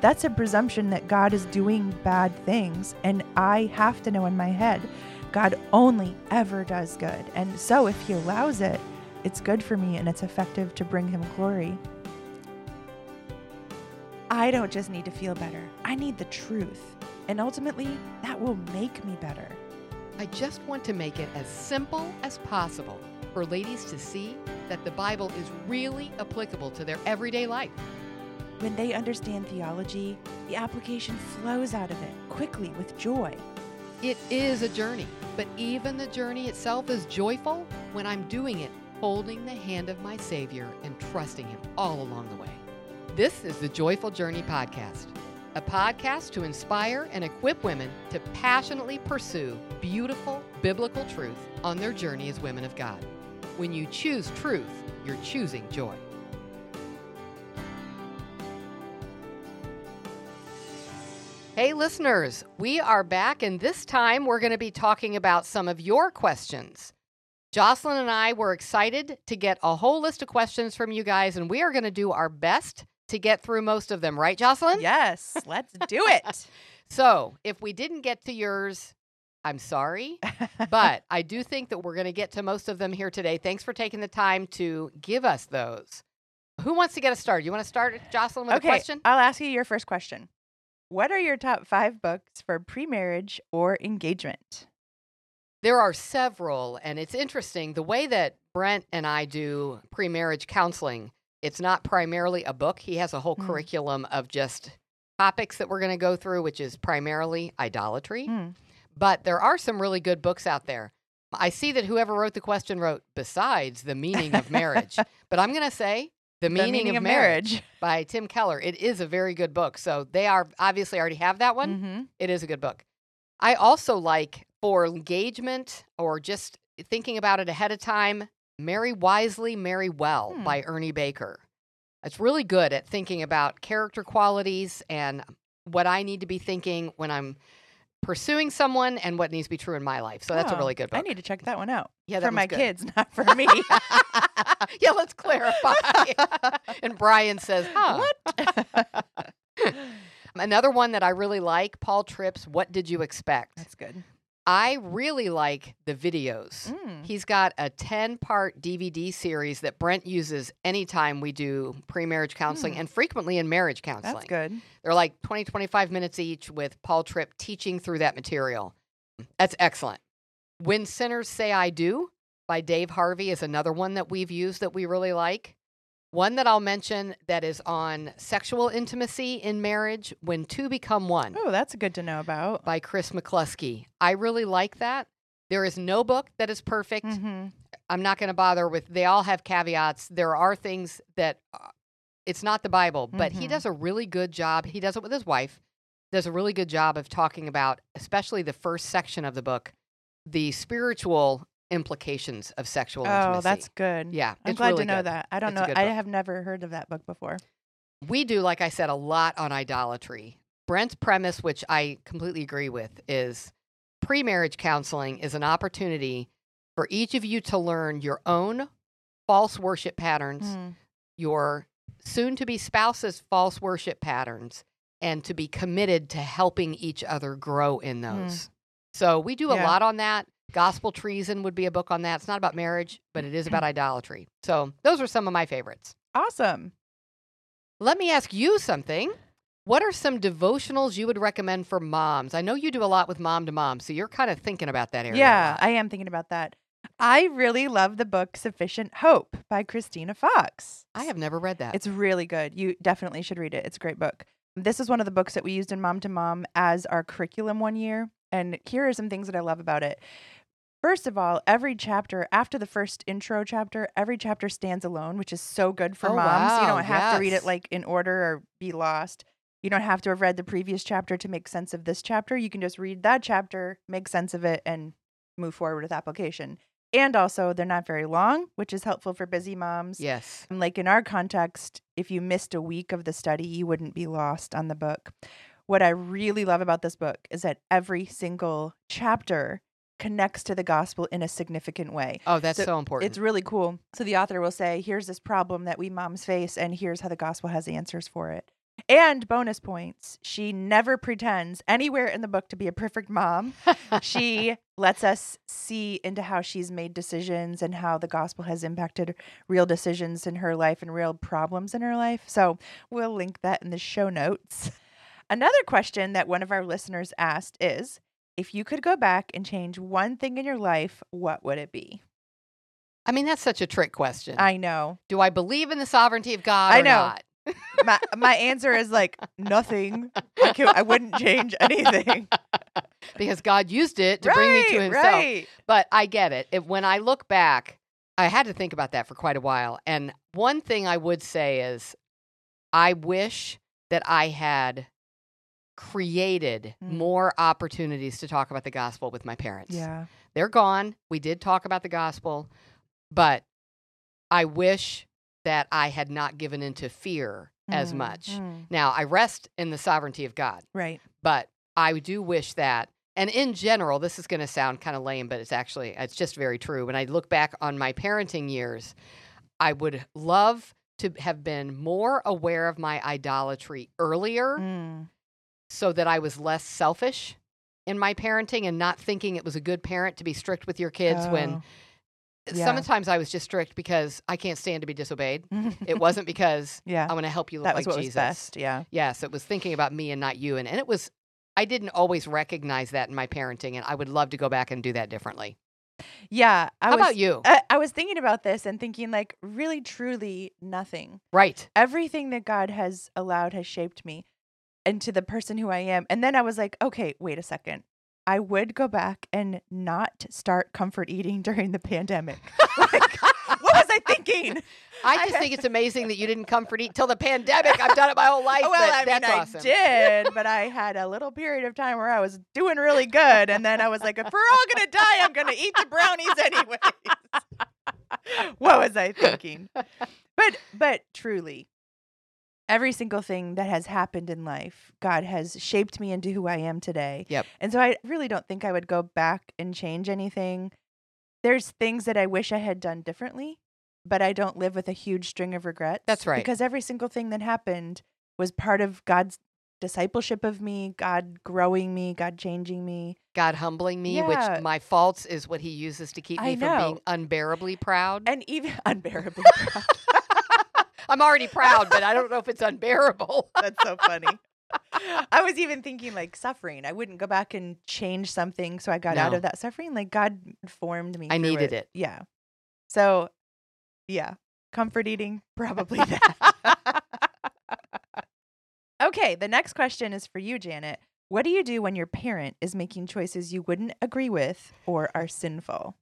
that's a presumption that God is doing bad things. And I have to know in my head, God only ever does good. And so if He allows it, it's good for me and it's effective to bring Him glory. I don't just need to feel better, I need the truth. And ultimately, that will make me better. I just want to make it as simple as possible for ladies to see that the Bible is really applicable to their everyday life. When they understand theology, the application flows out of it quickly with joy. It is a journey, but even the journey itself is joyful when I'm doing it holding the hand of my Savior and trusting Him all along the way. This is the Joyful Journey Podcast, a podcast to inspire and equip women to passionately pursue beautiful biblical truth on their journey as women of God. When you choose truth, you're choosing joy. Hey, listeners, we are back, and this time we're going to be talking about some of your questions. Jocelyn and I were excited to get a whole list of questions from you guys, and we are going to do our best to get through most of them, right, Jocelyn? Yes, let's do it. so, if we didn't get to yours, I'm sorry, but I do think that we're going to get to most of them here today. Thanks for taking the time to give us those. Who wants to get us started? You want to start, Jocelyn, with okay, a question? I'll ask you your first question. What are your top five books for pre marriage or engagement? There are several, and it's interesting the way that Brent and I do pre marriage counseling. It's not primarily a book, he has a whole Mm. curriculum of just topics that we're going to go through, which is primarily idolatry. Mm. But there are some really good books out there. I see that whoever wrote the question wrote, besides the meaning of marriage. but I'm going to say, the meaning, the meaning of, of marriage, marriage. by Tim Keller. It is a very good book. So they are obviously already have that one. hmm It is a good book. I also like for engagement or just thinking about it ahead of time, Marry Wisely, Marry Well Hmm. by Ernie Baker. It's really good at thinking about character qualities and what I need to be thinking when I'm pursuing someone and what needs to be true in my life. So that's a Oh, really good book. I need to check that one out. yeah, for my good. kids, not for me. yeah, let's clarify. and Brian says, huh. What? Another one that I really like, Paul Tripp's What Did You Expect? That's good. I really like the videos. Mm. He's got a 10 part DVD series that Brent uses anytime we do pre marriage counseling Hmm. and frequently in marriage counseling. That's good. They're like 20, 25 minutes each with Paul Tripp teaching through that material. That's excellent. When Sinners Say I Do by Dave Harvey is another one that we've used that we really like. One that I'll mention that is on sexual intimacy in marriage when two become one Oh, that's good to know about. by Chris McCluskey. I really like that. There is no book that is perfect. hmm I'm not going to bother with. They all have caveats. There are things that uh, it's not the Bible, but he Mhm. does a really good job. He does it with his wife. Does a really good job of talking about, especially the first section of the book, the spiritual implications of sexual intimacy. Oh, that's good. yeah. I'm it's glad really to know good. that. I don't It's know. I book. have never heard of that book before. We do, like I said, a lot on idolatry. Brent's premise, which I completely agree with, is pre marriage counseling is an opportunity for each of you to learn your own false worship patterns, Mm. your soon to be spouse's false worship patterns, and to be committed to helping each other grow in those. So we do a Yeah. lot on that. Gospel Treason would be a book on that. It's not about marriage, but it is about idolatry. So those are some of my favorites. Awesome. Let me ask you something. What are some devotionals you would recommend for moms? I know you do a lot with mom to mom, so you're kind of thinking about that area. Yeah. I am thinking about that. I really love the book Sufficient Hope by Christina Fox. I have never read that. It's really good. You definitely should read it. It's a great book. This is one of the books that we used in Mom to Mom as our curriculum one year. And here are some things that I love about it. First of all, every chapter, after the first intro chapter, every chapter stands alone, which is so good for Oh, moms. you wow, don't have to read yes. it like in order or be lost. You don't have to have read the previous chapter to make sense of this chapter. You can just read that chapter, make sense of it, and move forward with application. And also, they're not very long, which is helpful for busy moms. yes. And Like in our context, if you missed a week of the study, you wouldn't be lost on the book. What I really love about this book is that every single chapter connects to the gospel in a significant way. Oh, that's so, So important. It's really cool. So the author will say, here's this problem that we moms face, and here's how the gospel has answers for it. And bonus points. She never pretends anywhere in the book to be a perfect mom. she lets us see into how she's made decisions and how the gospel has impacted real decisions in her life and real problems in her life. So we'll link that in the show notes. Another question that one of our listeners asked is if you could go back and change one thing in your life, what would it be? I mean, that's such a trick question. I know. Do I believe in the sovereignty of God I or know. not? My my answer is like nothing. I, can, I wouldn't change anything. Because God used it to bring me to Right, Himself. Right. But I get it. If, when I look back, I had to think about that for quite a while. And one thing I would say is I wish that I had created Mm. more opportunities to talk about the gospel with my parents. Yeah. They're gone. We did talk about the gospel, but I wish that I had not given into fear as Mm, much. mm, Now, I rest in the sovereignty of God, Right. but I do wish that. And in general, this is going to sound kind of lame, but it's actually it's just very true. When I look back on my parenting years, I would love to have been more aware of my idolatry earlier Mm, so that I was less selfish in my parenting and not thinking it was a good parent to be strict with your kids when oh, yeah. sometimes I was just strict because I can't stand to be disobeyed. It wasn't because yeah. I want to help you look That was like what Jesus. was best. Yeah. Yes, it was thinking about me and not you. And, and it was, I didn't always recognize that in my parenting. And I would love to go back and do that differently. Yeah. I How was, about you? I, I was thinking about this and thinking like really truly nothing. right. Everything that God has allowed has shaped me into the person who I am. And then I was like, okay, wait a second. I would go back and not start comfort eating during the pandemic. like, what was I thinking? I just think it's amazing that you didn't comfort eat till the pandemic. I've done it my whole life. well, I mean, that's I did, but I had a little period of time where I was doing really good, and then I was like, if we're all gonna die, I'm gonna eat the brownies anyways. what was I thinking? But but truly, every single thing that has happened in life, God has shaped me into who I am today. Yep. And so I really don't think I would go back and change anything. There's things that I wish I had done differently, but I don't live with a huge string of regrets. That's right. Because every single thing that happened was part of God's discipleship of me, God growing me, God changing me. God humbling me, Yeah. which my faults is what he uses to keep me from being unbearably proud. And even unbearably proud. I'm already proud, but I don't know if it's unbearable. That's so funny. I was even thinking like suffering. I wouldn't go back and change something so I got out of that suffering. Like God formed me. I needed it. Yeah. So, yeah, comfort eating, probably that. okay, the next question is for you, Janet. What do you do when your parent is making choices you wouldn't agree with or are sinful?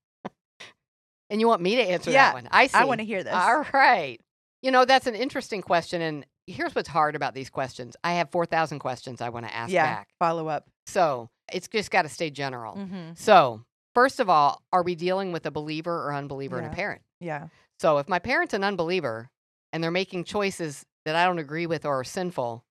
And you want me to answer Yeah, that one? I see. I want to hear this. All right. You know, that's an interesting question. And here's what's hard about these questions I have 4,000 questions I want to ask yeah, back. follow up. So it's just got to stay general. Mm-hmm. So, first of all, are we dealing with a believer or unbeliever and a parent? Yeah. So, if my parent's an unbeliever and they're making choices that I don't agree with or are sinful,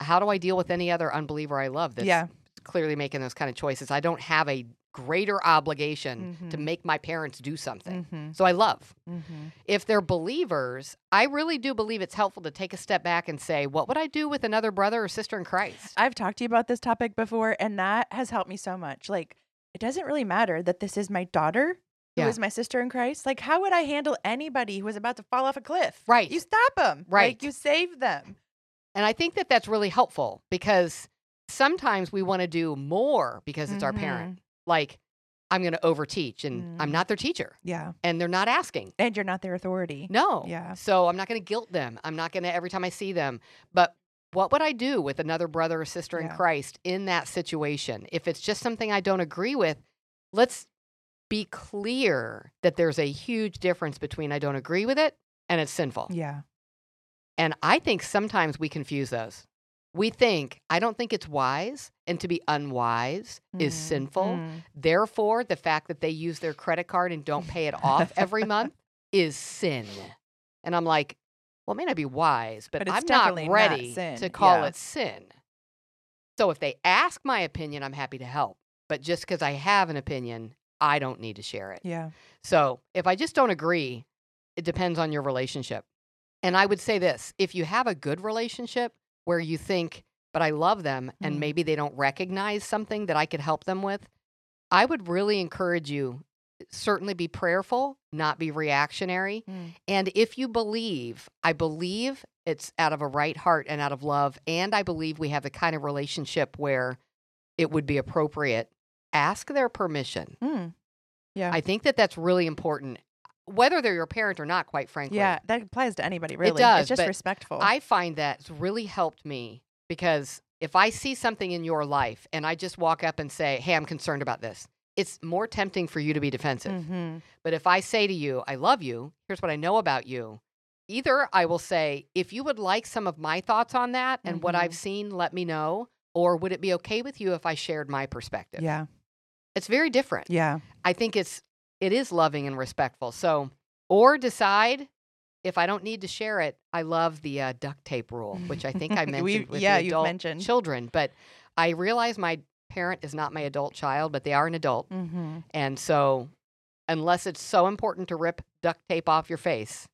how do I deal with any other unbeliever I love that's Yeah. clearly making those kind of choices? I don't have a greater obligation to Mhm. make my parents do something. Mm-hmm. So, I love. Mm-hmm. If they're believers, I really do believe it's helpful to take a step back and say, what would I do with another brother or sister in Christ? I've talked to you about this topic before, and that has helped me so much. Like, it doesn't really matter that this is my daughter who is Yeah. my sister in Christ. Like, how would I handle anybody who is about to fall off a cliff? Right. You stop them. Right. Like, you save them. And I think that that's really helpful because sometimes we want to do more because it's our parent. Like, I'm going to overteach and I'm Mm. not their teacher Yeah. and they're not asking. And you're not their authority. No. Yeah. So I'm not going to guilt them. I'm not going to every time I see them. But what would I do with another brother or sister in Christ in that situation? If it's just something I don't agree with, let's be clear that there's a huge difference between I don't agree with it and it's sinful. Yeah. And I think sometimes we confuse those. We think, I don't think it's wise, and to be unwise is Mm, sinful. mm. Therefore, the fact that they use their credit card and don't pay it off every month is sin. And I'm like, well, it may not be wise, but, But I'm not definitely not ready to call yeah. it sin. So if they ask my opinion, I'm happy to help. But just because I have an opinion, I don't need to share it. Yeah. So if I just don't agree, it depends on your relationship. And I would say this if you have a good relationship, where you think, but I love them and Mm. maybe they don't recognize something that I could help them with, I would really encourage you certainly be prayerful, not be reactionary. Mm. And if you believe, I believe it's out of a right heart and out of love. And I believe we have the kind of relationship where it would be appropriate. Ask their permission. Mm. Yeah. I think that that's really important, whether they're your parent or not, quite frankly. yeah, that applies to anybody, really. It does, It's just respectful. I find that's really helped me because if I see something in your life and I just walk up and say, Hey, I'm concerned about this, it's more tempting for you to be defensive. Mhm. But if I say to you, I love you, here's what I know about you, either I will say, if you would like some of my thoughts on that and what Mhm. I've seen, let me know. Or would it be okay with you if I shared my perspective? Yeah. It's very different. Yeah. I think it's it is loving and respectful. So, or decide if I don't need to share it. I love the uh, duct tape rule, which I think I mentioned We- with yeah, the adult mentioned. children. But I realize my parent is not my adult child, but they are an adult, Mm-hmm. and so unless it's so important to rip duct tape off your face,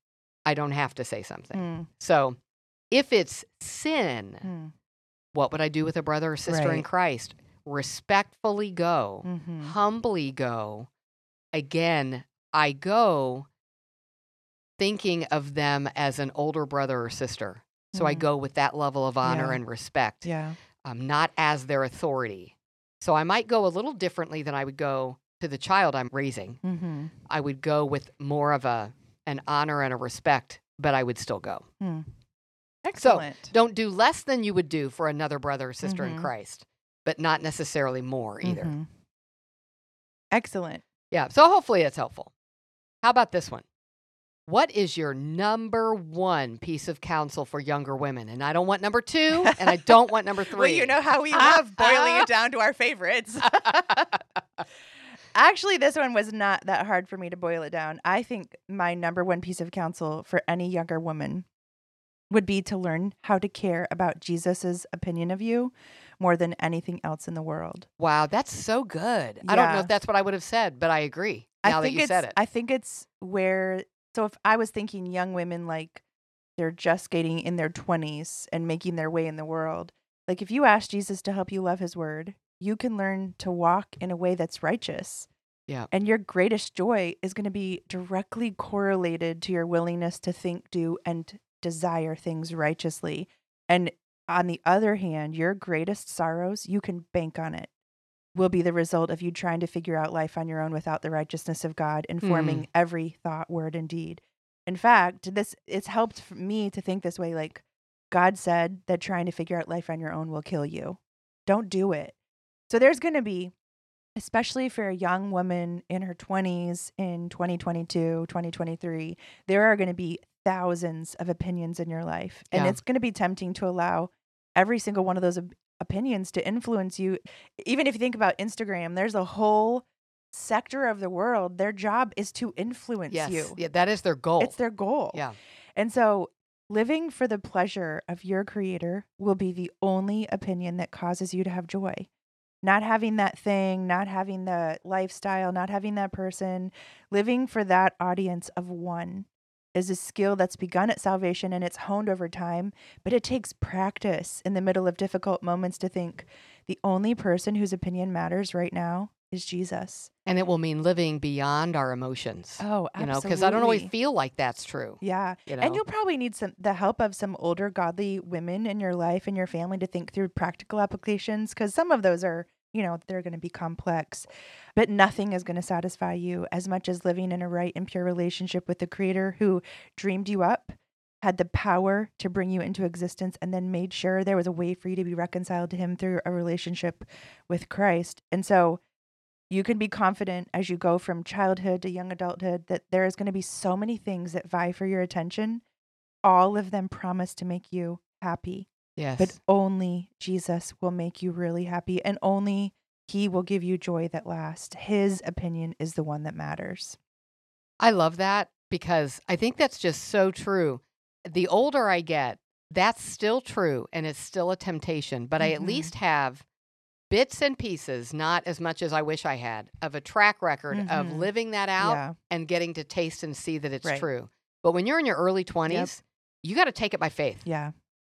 I don't have to say something. Mm. So, if it's sin, Mm. what would I do with a brother or sister in Christ? Respectfully go Mm-hmm. humbly go. Again, I go thinking of them as an older brother or sister. So I Mm. go with that level of honor Yeah. and respect, Yeah. um, not as their authority. So I might go a little differently than I would go to the child I'm raising. Mm-hmm. I would go with more of a an honor and a respect, but I would still go. Excellent. Don't do less than you would do for another brother or sister in Mhm. Christ, but not necessarily more either. Mhm. Excellent. Yeah. So hopefully it's helpful. How about this one? What is your number one piece of counsel for younger women? And I don't want number two, and I don't want number three. Well, you know how we love boiling it down to our favorites. Actually, this one was not that hard for me to boil it down. I think my number one piece of counsel for any younger woman would be to learn how to care about Jesus's opinion of you more than anything else in the world. wow, that's so good. I don't know if that's what I would have said, but I agree now I that think you it's said it. I think it's where so if I was thinking young women like they're just getting in their 20s and making their way in the world, like if you ask Jesus to help you love his word, you can learn to walk in a way that's righteous. Yeah. And your greatest joy is going to be directly correlated to your willingness to think, do, and desire things righteously. And on the other hand, your greatest sorrows, you can bank on it, will be the result of you trying to figure out life on your own without the righteousness of God informing hmm. every thought, word, and deed. In fact, this it's helped me to think this way like God said that trying to figure out life on your own will kill you. Don't do it. So there's going to be especially for a young woman in her 20s in 2022, 2023, there are going to be thousands of opinions in your life. And Yeah. it's going to be tempting to allow every single one of those op- opinions to influence you. Even if you think about Instagram, there's a whole sector of the world, their job is to influence yes. you. Yeah, that is their goal. It's their goal. Yeah. And so living for the pleasure of your creator will be the only opinion that causes you to have joy. Not having that thing, not having the lifestyle, not having that person, living for that audience of one is a skill that's begun at salvation and it's honed over time, but it takes practice in the middle of difficult moments to think the only person whose opinion matters right now is Jesus. and it will mean living beyond our emotions. Oh, you know, because I don't always feel like that's true. Yeah. You know, And you'll probably need some the help of some older godly women in your life and your family to think through practical applications because some of those are, you know, they're going to be complex. But nothing is going to satisfy you as much as living in a right and pure relationship with the creator who dreamed you up, had the power to bring you into existence and then made sure there was a way for you to be reconciled to him through a relationship with Christ. And so you can be confident as you go from childhood to young adulthood that there is going to be so many things that vie for your attention. All of them promise to make you happy, yes. but only Jesus will make you really happy, and only He will give you joy that lasts. His opinion is the one that matters. I love that because I think that's just so true. The older I get, that's still true and it's still a temptation, but I at Mhm. least have bits and pieces, not as much as I wish I had, of a track record of Mhm. living that out Yeah. and getting to taste and see that it's Right. true. But when you're in your early 20s, you got to take it by faith. Yeah.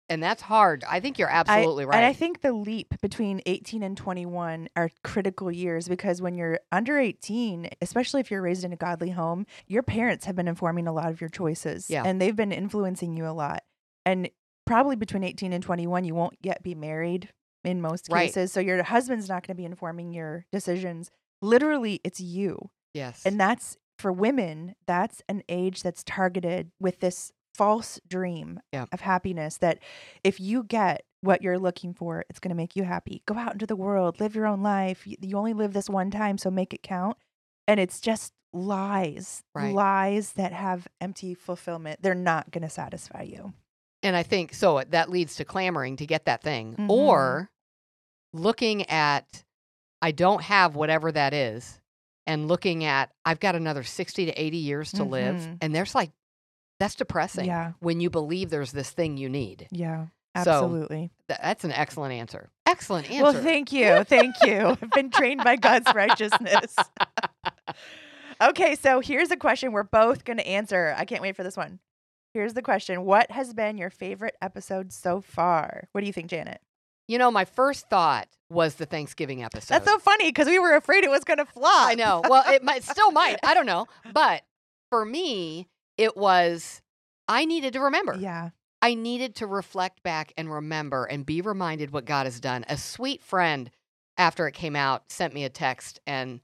And that's hard. I think you're I- absolutely right. And I think the leap between 18 and 21 are critical years because when you're under 18, especially if you're raised in a godly home, your parents have been informing a lot of your choices Yeah. and they've been influencing you a lot. And probably between 18 and 21, you won't yet be married in most Right. cases. So your husband's not going to be informing your decisions. Literally, it's you. yes. And that's for women, that's an age that's targeted with this false dream Yeah. of happiness that if you get what you're looking for, it's going to make you happy. Go out into the world, live your own life. You, only live this one time, so make it count. And it's just lies, Right. lies that have empty fulfillment. They're not going to satisfy you. And I think so that leads to clamoring to get that thing Mhm. or looking at I don't have whatever that is and looking at I've got another 60 to 80 years to live Mhm. and there's like that's depressing Yeah. when you believe there's this thing you need. Yeah. So, Absolutely. Th- that's an excellent answer. Excellent answer. well, thank you. Thank you. I've been trained by God's righteousness. okay, so here's a question we're both going to answer. I can't wait for this one. Here's the question What has been your favorite episode so far? What do you think, Janet? you know, my first thought was the Thanksgiving episode. That's so funny because we were afraid it was going to flop. I know. Well, it might still might. I don't know. But for me, it was I needed to remember. Yeah. I needed to reflect back and remember and be reminded what God has done. A sweet friend after it came out sent me a text and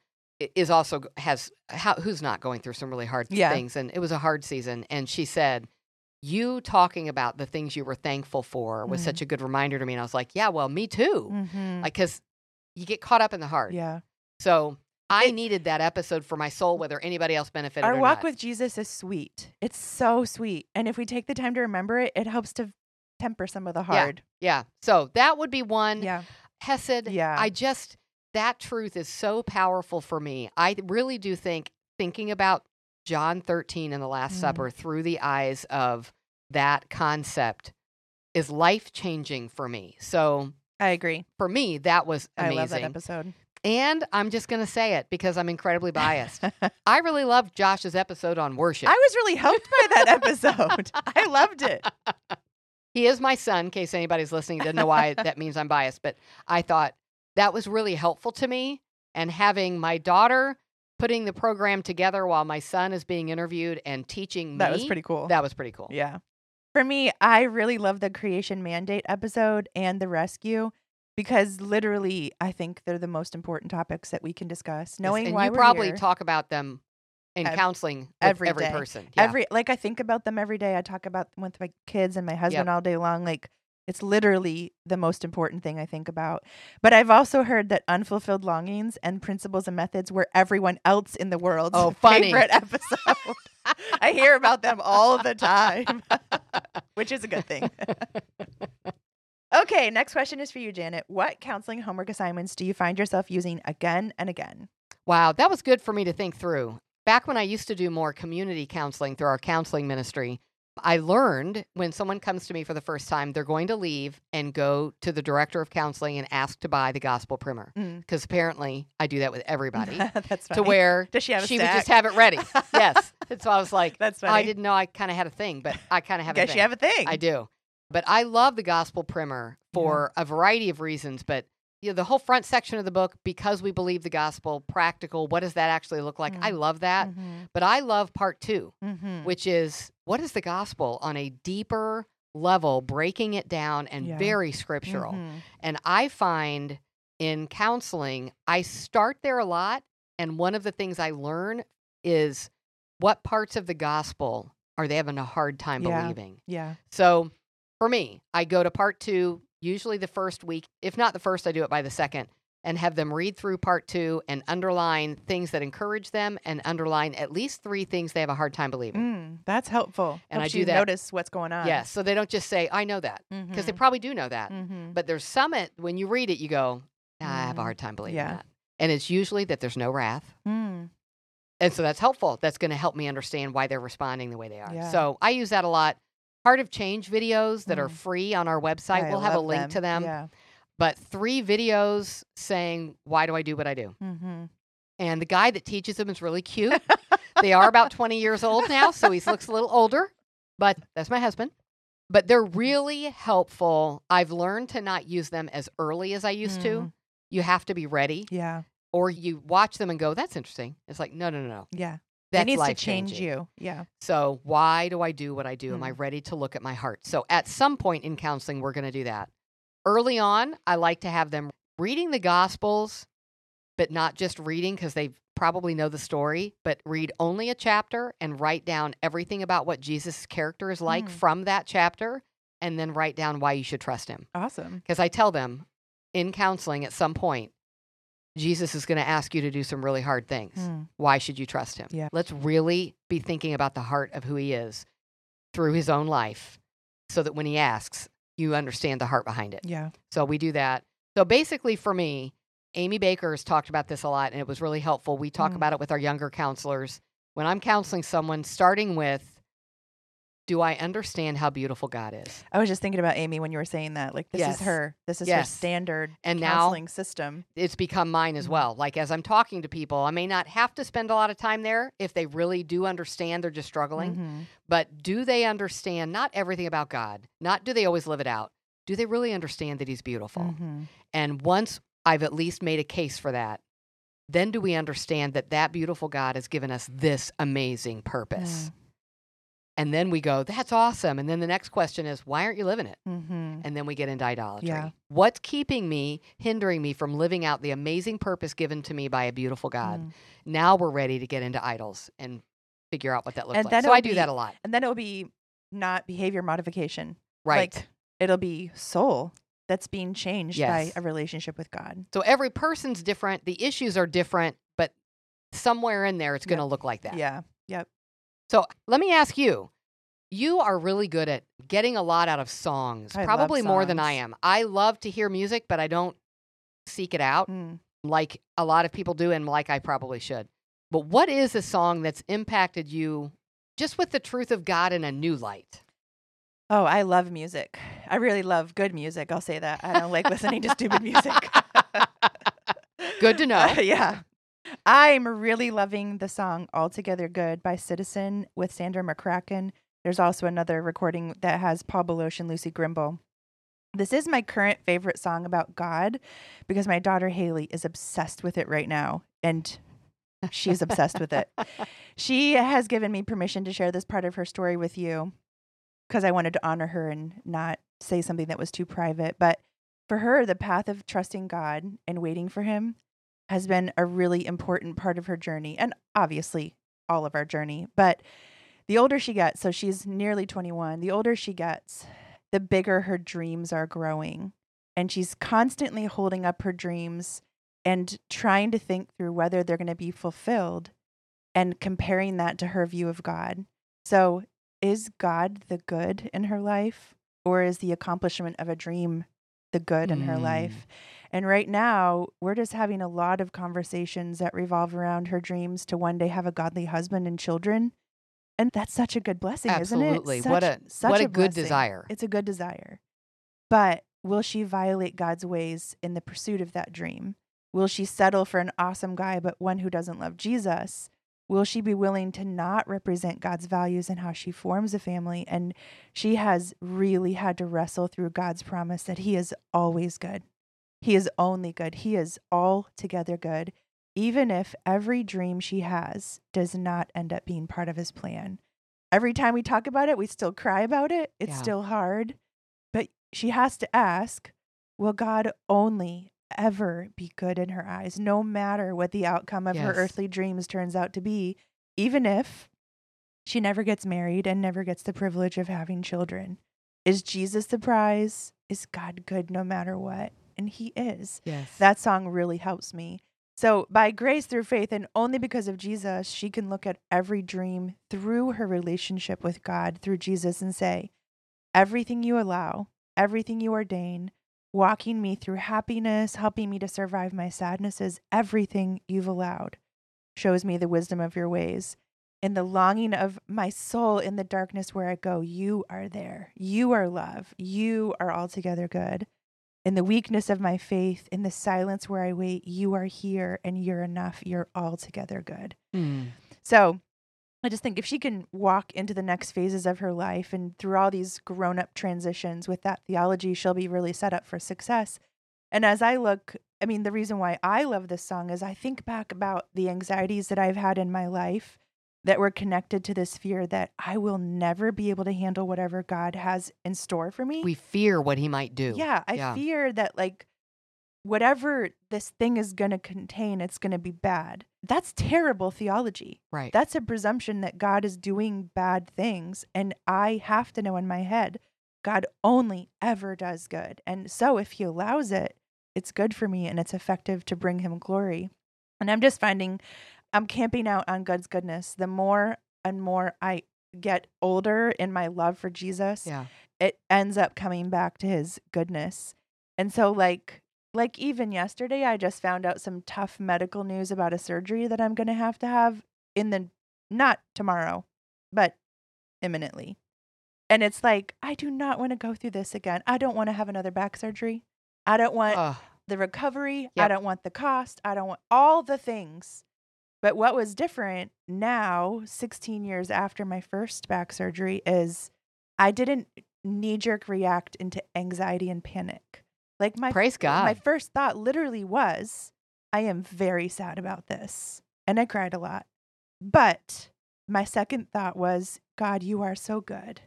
is also has how, who's not going through some really hard Yeah. things and it was a hard season and she said you talking about the things you were thankful for was Mm. such a good reminder to me and I was like yeah well me too Mm-hmm. like cuz you get caught up in the hard yeah. so I It- needed that episode for my soul whether anybody else benefited Our walk not. with Jesus is sweet. It's so sweet. And if we take the time to remember it, it helps to temper some of the hard. yeah yeah. so that would be one Yeah. Hesed, Yeah. I just that truth is so powerful for me. I really do think thinking about John 13 and the Last Mm. Supper through the eyes of that concept is life changing for me. So I agree. for me, that was I love that amazing. episode. And I'm just going to say it because I'm incredibly biased. I really loved Josh's episode on worship. I was really helped by that episode. I loved it. he is my son, in case anybody's listening, doesn't know why that means I'm biased, but I thought that was really helpful to me. And having my daughter putting the program together while my son is being interviewed and teaching me. That was pretty cool. That was pretty cool. Yeah. For me, I really love the creation mandate episode and the rescue because literally I think they're the most important topics that we can discuss. Knowing and why you we're probably here. talk about them in Ev- counseling every every, day. person. Yeah. every like I think about them every day. I talk about them with my kids and my husband all day long. Like it's literally the most important thing I think about. But I've also heard that unfulfilled longings and principles and methods were everyone else in the world's Oh, funny. favorite episode. I hear about them all the time, which is a good thing. okay, next question is for you, Janet. What counseling homework assignments do you find yourself using again and again? Wow, that was good for me to think through. Back when I used to do more community counseling through our counseling ministry, I learned when someone comes to me for the first time, they're going to leave and go to the director of counseling and ask to buy the gospel primer. Mm. Because apparently I do that with everybody That's funny. to where Does she have a she would just have it ready. yes. And so I was like, That's "Oh, funny. I didn't know I kind of had a thing, but I kind of have a Guess thing. you have a thing. I do. But I love the gospel primer Yeah. for a variety of reasons. But you know, the whole front section of the book, because we believe the gospel, practical, what does that actually look like? I Mm. love that. Mhm, But I love part two, mhm. which is what is the gospel on a deeper level, breaking it down and Yeah. very scriptural. Mhm. And I find in counseling, I start there a lot. And one of the things I learn is what parts of the gospel are they having a hard time Yeah. believing? Yeah. So for me, I go to part two, usually the first week. If not the first, I do it by the second and have them read through part two and underline things that encourage them and underline at least three things they have a hard time believing. Mm, that's helpful. And I do you that- Notice what's going on. Yes. So they don't just say, I know that, because they Mhm, probably do know that. mhm. But there's some, it, when you read it, you go, "Ah, I have a Mm, hard time believing yeah. that. And it's usually that there's no wrath. Mm, And so that's helpful. That's going to help me understand why they're responding the way they are. Yeah. So I use that a lot. Heart of Change videos that are Mm. free on our website. I we'll have a link to them. Yeah. But three videos saying, Why do I do what I do? Mm-hmm. And the guy that teaches them is really cute. they are about 20 years old now, so he looks a little older, but that's my husband. but they're really helpful. I've learned to not use them as early as I used to. Mm. You have to be ready, Yeah. or you watch them and go, "That's interesting." It's like, no, no, no, no. Yeah. That's it needs to change you. Yeah. So why do I do what I do? Am I Mm. ready to look at my heart? So at some point in counseling, we're going to do that. Early on, I like to have them reading the Gospels, but not just reading because they probably know the story, but read only a chapter and write down everything about what Jesus' character is like Mm. from that chapter, and then write down why you should trust him. Awesome. Because I tell them in counseling at some point, Jesus is going to ask you to do some really hard things. Mm. Why should you trust him? Yeah. Let's really be thinking about the heart of who he is through his own life so that when he asks, you understand the heart behind it. Yeah. So we do that. So basically, for me, Amy Baker has talked about this a lot and it was really helpful. We talk Mm. about it with our younger counselors. When I'm counseling someone, starting with, do I understand how beautiful God is? I was just thinking about Amy when you were saying that. Like this Yes. is her. This is her standard And now- counseling system. it's become mine as Mhm. well. Like as I'm talking to people, I may not have to spend a lot of time there if they really do understand they're just struggling. Mhm. But do they understand not everything about God? Not do they always live it out? Do they really understand that He's beautiful? Mhm. And once I've at least made a case for that, then do we understand that that beautiful God has given us this amazing purpose? Mm. And then we go, that's awesome. And then the next question is, why aren't you living it? Mhm. And then we get into idolatry. Yeah. What's keeping me, hindering me from living out the amazing purpose given to me by a beautiful God? Mm. Now we're ready to get into idols and figure out what that looks And like. then So I do that a lot. And then it'll be not behavior modification. Right. Like it'll be soul that's being changed Yes. by a relationship with God. so every person's different. The issues are different, but somewhere in there it's going to look like that. Yeah. Yep. So let me ask you. You are really good at getting a lot out of songs, I probably more than I am. I love to hear music, but I don't seek it out Mm. like a lot of people do and like I probably should. But what is a song that's impacted you just with the truth of God in a new light? Oh, I love music. I really love good music. I'll say that. I don't like listening to stupid music. Good to know. yeah. I'm really loving the song Altogether Good by Citizen with Sandra McCracken. There's also another recording that has Paul Baloche and Lucy Grimble. This is my current favorite song about God because my daughter Haley is obsessed with it right now. And she's obsessed with it. She has given me permission to share this part of her story with you because I wanted to honor her and not say something that was too private. But for her, the path of trusting God and waiting for Him has been a really important part of her journey, and obviously all of our journey. But the older she gets, so she's nearly 21, the older she gets, the bigger her dreams are growing. And she's constantly holding up her dreams and trying to think through whether they're going to be fulfilled and comparing that to her view of God. So, is God the good in her life, or is the accomplishment of a dream the good in her Mm. life? And right now, we're just having a lot of conversations that revolve around her dreams to one day have a godly husband and children. And that's such a good blessing, Absolutely. isn't it? Absolutely. What a such what a, good blessing. desire. It's a good desire. But will she violate God's ways in the pursuit of that dream? Will she settle for an awesome guy, but one who doesn't love Jesus? Will she be willing to not represent God's values in how she forms a family? And she has really had to wrestle through God's promise that He is always good. He is only good. He is altogether good, even if every dream she has does not end up being part of His plan. Every time we talk about it, we still cry about it. It's Yeah. still hard. But she has to ask Will God only ever be good in her eyes, no matter what the outcome of her earthly dreams turns out to be, even if she never gets married and never gets the privilege of having children? Is Jesus the prize? Is God good no matter what? And He is. Yes. That song really helps me. So, by grace through faith, and only because of Jesus, she can look at every dream through her relationship with God through Jesus and say, Everything you allow, everything you ordain, walking me through happiness, helping me to survive my sadnesses, everything you've allowed shows me the wisdom of your ways. In the longing of my soul in the darkness where I go, you are there. You are love. You are altogether good. In the weakness of my faith, in the silence where I wait, you are here and you're enough. You're altogether good. Mm. So I just think if she can walk into the next phases of her life and through all these grown up transitions with that theology, she'll be really set up for success. And as I look, I mean, the reason why I love this song is I think back about the anxieties that I've had in my life that were connected to this fear that I will never be able to handle whatever God has in store for me. We fear what he might do. Yeah, I Yeah. fear that like whatever this thing is going to contain, it's going to be bad. That's terrible theology. Right. That's a presumption that God is doing bad things. And I have to know in my head, God only ever does good. And so if he allows it, it's good for me and it's effective to bring him glory. And I'm just finding I'm camping out on God's goodness. The more and more I get older in my love for Jesus, yeah. it ends up coming back to his goodness. And so like like even yesterday I just found out some tough medical news about a surgery that I'm going to have to have in the not tomorrow, but imminently. And it's like I do not want to go through this again. I don't want to have another back surgery. I don't want Ugh. the recovery. I don't want the cost. I don't want all the things. But what was different now, 16 years after my first back surgery, is I didn't knee jerk react into anxiety and panic. Like my Praise God. my first thought literally was, I am very sad about this. And I cried a lot. But my second thought was, God, you are so good.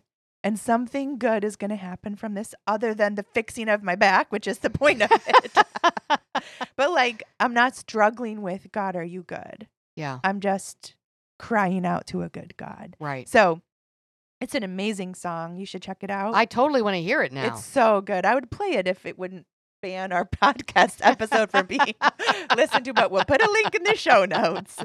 And something good is going to happen from this other than the fixing of my back, which is the point of it. but like, I'm not struggling with, God, are you good? yeah. I'm just crying out to a good God. Right. So it's an amazing song. You should check it out. I totally want to hear it now. It's so good. I would play it if it wouldn't ban our podcast episode from being listened to, but we'll put a link in the show notes.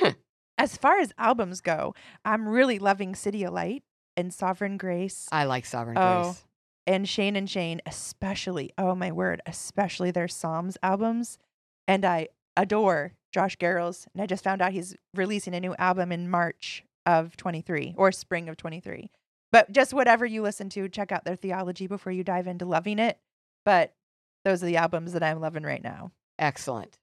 as far as albums go, I'm really loving CityAlight and Sovereign Grace I like Sovereign Oh, Grace. and Shane and Shane, especially. Oh my word, especially their Psalms albums. And I adore Josh Garrels. And I just found out he's releasing a new album in March of 23 or spring of 23. But just whatever you listen to, check out their theology before you dive into loving it. But those are the albums that I'm loving right now. Excellent.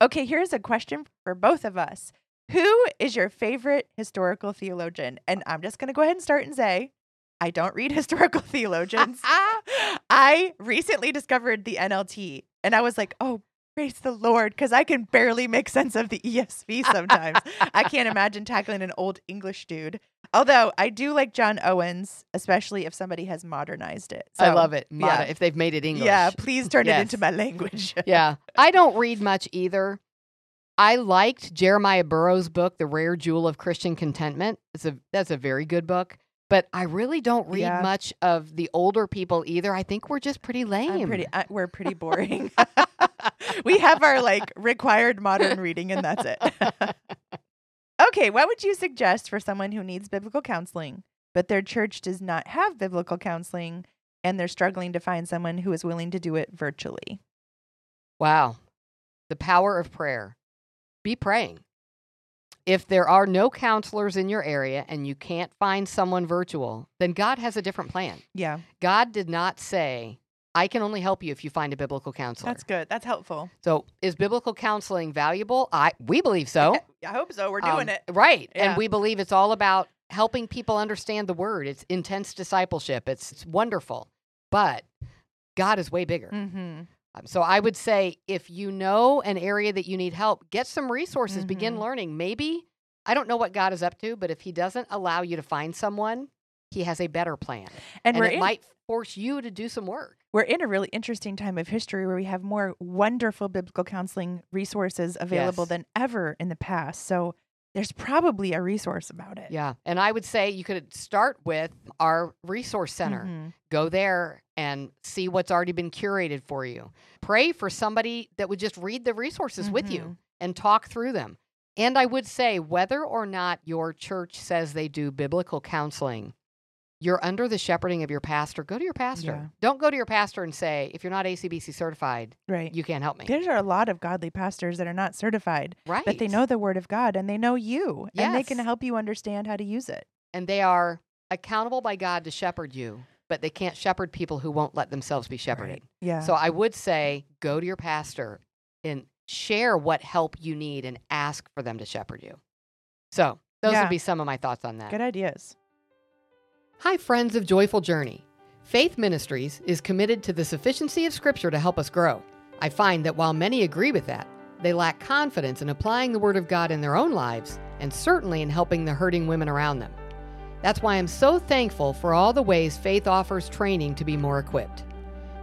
Okay, here's a question for both of us. Who is your favorite historical theologian? And I'm just going to go ahead and start and say, I don't read historical theologians. I recently discovered the NLT and I was like, oh, praise the Lord, because I can barely make sense of the ESV sometimes. I can't imagine tackling an old English dude. Although I do like John Owens, especially if somebody has modernized it. I love it. Yeah. If they've made it English. Yeah, please turn it into my language. yeah. I don't read much either. I liked Jeremiah Burroughs' book, The Rare Jewel of Christian Contentment. It's a that's a very good book. But I really don't read Yeah. much of the older people either. I think we're just pretty lame. I'm pretty. I, we're pretty boring. we have our like required modern reading, and that's it. okay, what would you suggest for someone who needs biblical counseling, but their church does not have biblical counseling, and they're struggling to find someone who is willing to do it virtually? Wow. The power of prayer. Be praying. If there are no counselors in your area and you can't find someone virtual, then God has a different plan. Yeah, God did not say, I can only help you if you find a biblical counselor. that's good. That's helpful. so, is biblical counseling valuable? I we believe so. I hope so. We're doing Um, it. Right. Yeah. And we believe it's all about helping people understand the word. It's intense discipleship. It's, it's wonderful. But God is way bigger. Mm-hmm. Um, So I would say if you know an area that you need help, get some resources, begin Mhm. learning. Maybe, I don't know what God is up to, but if He doesn't allow you to find someone, He has a better plan. And, And, it in, might force you to do some work. We're in a really interesting time of history where we have more wonderful biblical counseling resources available Yes. than ever in the past. So there's probably a resource about it. Yeah. And I would say you could start with our resource center. Mhm. Go there and see what's already been curated for you. Pray for somebody that would just read the resources with you Mhm. and talk through them. And I would say, whether or not your church says they do biblical counseling, you're under the shepherding of your pastor. Go to your pastor. Yeah. Don't go to your pastor and say, if you're not ACBC certified, Right. you can't help me. There are a lot of godly pastors that are not certified, right. but they know the word of God and they know you and they can help you understand how to use it. and they are accountable by God to shepherd you, but they can't shepherd people who won't let themselves be shepherded. Yeah. So I would say go to your pastor and share what help you need and ask for them to shepherd you. So Those Yeah. would be some of my thoughts on that. Good ideas. Hi, friends of Joyful Journey. Faith Ministries is committed to the sufficiency of Scripture to help us grow. I find that while many agree with that, they lack confidence in applying the Word of God in their own lives and certainly in helping the hurting women around them. That's why I'm so thankful for all the ways Faith offers training to be more equipped.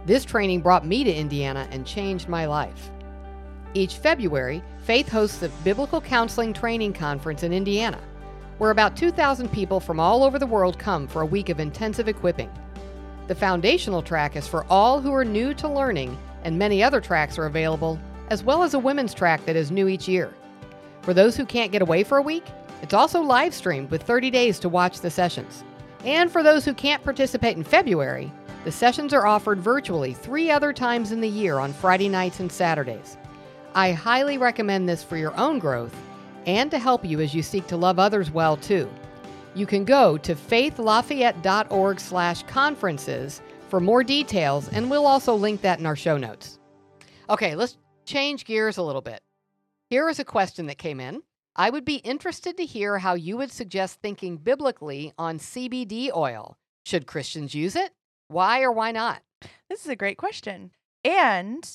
This training brought me to Indiana and changed my life. Each February, Faith hosts a Biblical Counseling Training Conference in Indiana, where about 2,000 people from all over the world come for a week of intensive equipping. The foundational track is for all who are new to learning, and many other tracks are available, as well as a women's track that is new each year. For those who can't get away for a week, it's also live streamed with 30 days to watch the sessions. And for those who can't participate in February, the sessions are offered virtually three other times in the year on Friday nights and Saturdays. I highly recommend this for your own growth and to help you as you seek to love others well too. You can go to faithlafayette.org slash conferences for more details, and we'll also link that in our show notes. Okay, let's change gears a little bit. Here is a question that came in. I would be interested to hear how you would suggest thinking biblically on CBD oil. Should Christians use it? Why or why not? This is a great question. And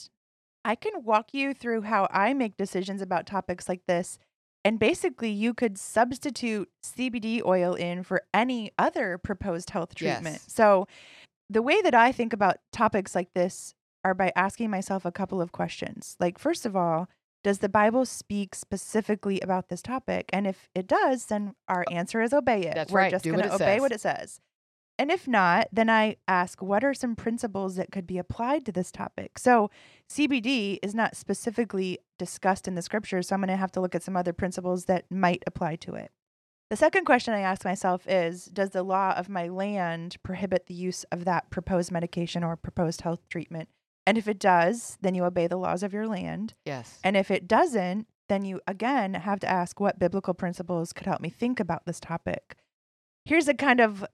I can walk you through how I make decisions about topics like this. And basically, you could substitute CBD oil in for any other proposed health treatment. Yes. So, the way that I think about topics like this are by asking myself a couple of questions. Like, first of all, does the Bible speak specifically about this topic? And if it does, then our uh, answer is obey it. That's We're right. just going to obey says. what it says. And if not, then I ask, what are some principles that could be applied to this topic? So, CBD is not specifically discussed in the scriptures, so I'm going to have to look at some other principles that might apply to it. The second question I ask myself is Does the law of my land prohibit the use of that proposed medication or proposed health treatment? And if it does, then you obey the laws of your land. Yes. And if it doesn't, then you again have to ask what biblical principles could help me think about this topic. Here's a kind of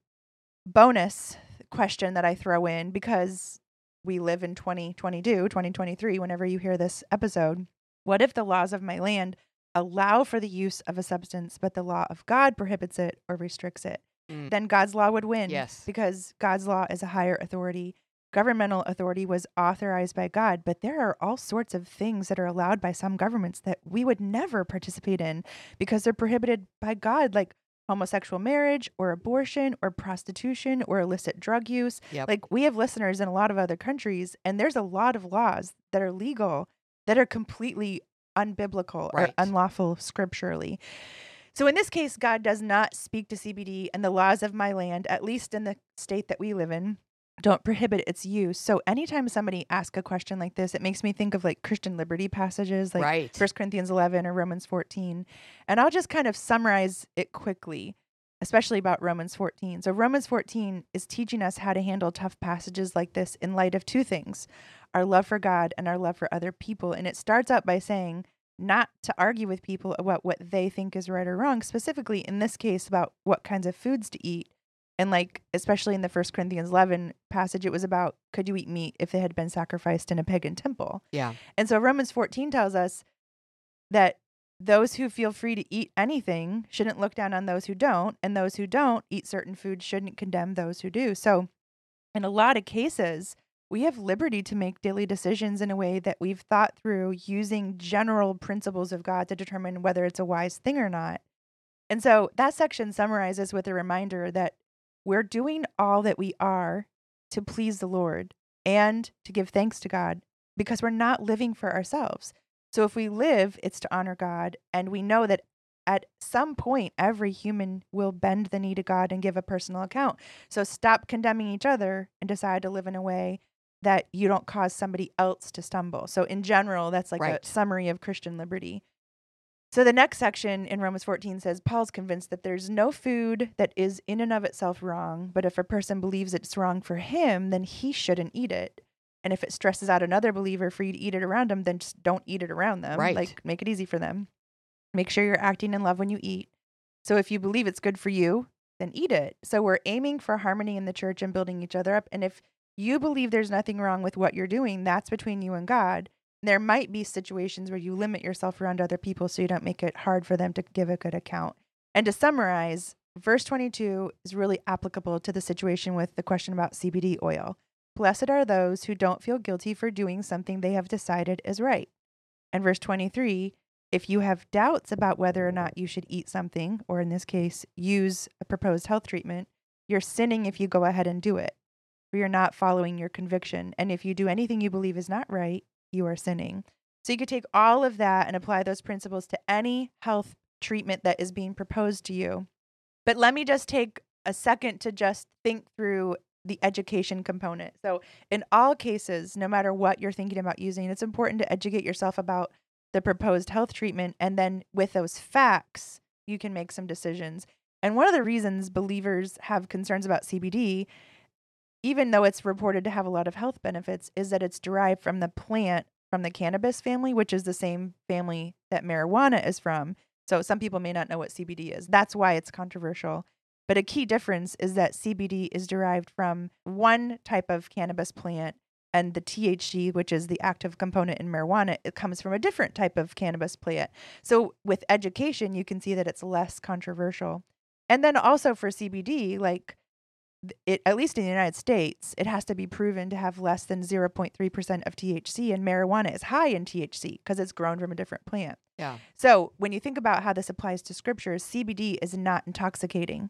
bonus question that I throw in because we live in 2022, 2023, whenever you hear this episode. What if the laws of my land allow for the use of a substance, but the law of God prohibits it or restricts it? Mm. Then God's law would win Yes. because God's law is a higher authority. Governmental authority was authorized by God, but there are all sorts of things that are allowed by some governments that we would never participate in because they're prohibited by God, like homosexual marriage or abortion or prostitution or illicit drug use. Yep. Like we have listeners in a lot of other countries, and there's a lot of laws that are legal that are completely unbiblical Right. or unlawful scripturally. So in this case, God does not speak to CBD, and the laws of my land, at least in the state that we live in, don't prohibit its use. So anytime somebody asks a question like this, it makes me think of like Christian liberty passages, like right. 1 Corinthians 11 or Romans 14. And I'll just kind of summarize it quickly, especially about Romans 14. So, Romans 14 is teaching us how to handle tough passages like this in light of two things our love for God and our love for other people. And it starts out by saying, not to argue with people about what they think is right or wrong, specifically in this case about what kinds of foods to eat. And like, especially in the First Corinthians 11 passage, it was about could you eat meat if they had been sacrificed in a pagan temple? yeah. And so Romans 14 tells us that those who feel free to eat anything shouldn't look down on those who don't, and those who don't eat certain foods shouldn't condemn those who do. So, in a lot of cases, we have liberty to make daily decisions in a way that we've thought through using general principles of God to determine whether it's a wise thing or not. And so that section summarizes with a reminder that we're doing all that we are to please the Lord and to give thanks to God because we're not living for ourselves. So if we live, it's to honor God. And we know that at some point, every human will bend the knee to God and give a personal account. So stop condemning each other and decide to live in a way that you don't cause somebody else to stumble. So, in general, that's like Right. a summary of Christian liberty. So, the next section in Romans 14 says Paul's convinced that there's no food that is in and of itself wrong, but if a person believes it's wrong for him, then he shouldn't eat it. And if it stresses out another believer for you to eat it around them, then just don't eat it around them. Right. Like, make it easy for them. Make sure you're acting in love when you eat. So, if you believe it's good for you, then eat it. So, we're aiming for harmony in the church and building each other up. And if you believe there's nothing wrong with what you're doing, that's between you and God. There might be situations where you limit yourself around other people so you don't make it hard for them to give a good account. And to summarize, verse 22 is really applicable to the situation with the question about CBD oil. Blessed are those who don't feel guilty for doing something they have decided is right. And verse 23 if you have doubts about whether or not you should eat something, or in this case, use a proposed health treatment, you're sinning if you go ahead and do it. For you're not following your conviction. And if you do anything you believe is not right, you are sinning. So you could take all of that and apply those principles to any health treatment that is being proposed to you. But let me just take a second to just think through the education component. So, in all cases, no matter what you're thinking about using, it's important to educate yourself about the proposed health treatment. And then with those facts, you can make some decisions. And one of the reasons believers have concerns about CBD, even though it's reported to have a lot of health benefits, is that it's derived from the plant from the cannabis family, which is the same family that marijuana is from. So some people may not know what CBD is. That's why it's controversial. But a key difference is that CBD is derived from one type of cannabis plant and the THC, which is the active component in marijuana, it comes from a different type of cannabis plant. So with education, you can see that it's less controversial. And then also for CBD, like it, at least in the United States, it has to be proven to have less than 0.3% of THC, and marijuana is high in THC because it's grown from a different plant. Yeah. So when you think about how this applies to scripture, CBD is not intoxicating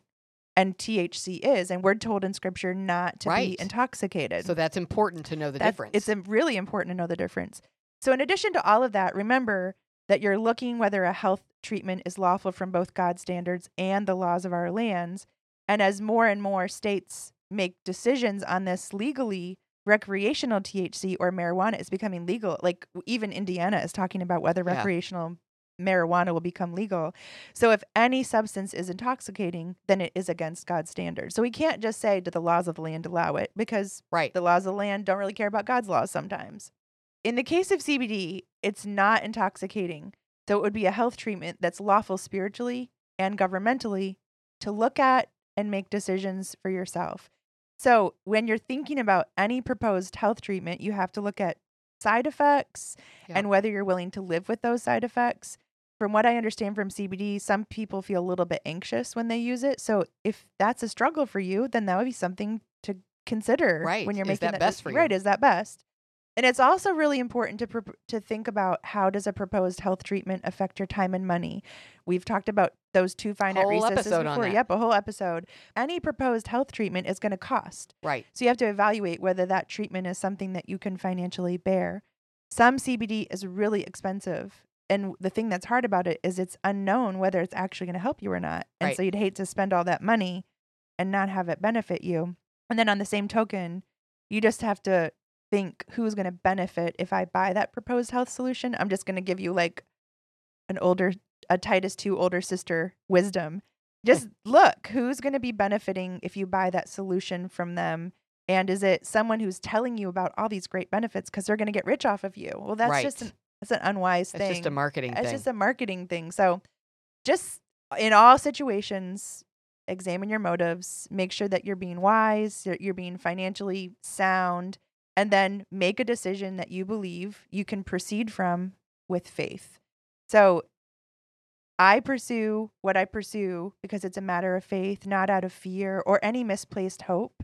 and THC is, and we're told in scripture not to Right. be intoxicated. So that's important to know the That's- difference. It's really important to know the difference. So, in addition to all of that, remember that you're looking whether a health treatment is lawful from both God's standards and the laws of our lands. And as more and more states make decisions on this legally, recreational THC or marijuana is becoming legal. Like even Indiana is talking about whether Yeah. recreational marijuana will become legal. So if any substance is intoxicating, then it is against God's standards. So we can't just say, do the laws of the land allow it? Because right. the laws of the land don't really care about God's laws sometimes. In the case of CBD, it's not intoxicating. So it would be a health treatment that's lawful spiritually and governmentally to look at and make decisions for yourself. So when you're thinking about any proposed health treatment, you have to look at side effects Yeah. and whether you're willing to live with those side effects. From what I understand from CBD, some people feel a little bit anxious when they use it. So if that's a struggle for you, then that would be something to consider Right. when you're Is making that best for you? Right, is that best? And it's also really important to pro- to think about how does a proposed health treatment affect your time and money. We've talked about those two finite Whole recesses episode on before. that. Yep, a whole episode. Any proposed health treatment is going to cost. Right. So you have to evaluate whether that treatment is something that you can financially bear. Some CBD is really expensive. And the thing that's hard about it is it's unknown whether it's actually going to help you or not. And Right. so you'd hate to spend all that money and not have it benefit you. And then on the same token, you just have to think who's going to benefit if I buy that proposed health solution. I'm just going to give you like an older, a Titus 2 older sister wisdom. Just mm. look who's going to be benefiting if you buy that solution from them. And is it someone who's telling you about all these great benefits because they're going to get rich off of you? Well, that's just Right. an, that's an unwise It's thing. It's just a marketing It's thing. just a marketing thing. So, just in all situations, examine your motives. Make sure that you're being wise. You're, you're being financially sound, and then make a decision that you believe you can proceed from with faith. So, I pursue what I pursue because it's a matter of faith, not out of fear or any misplaced hope.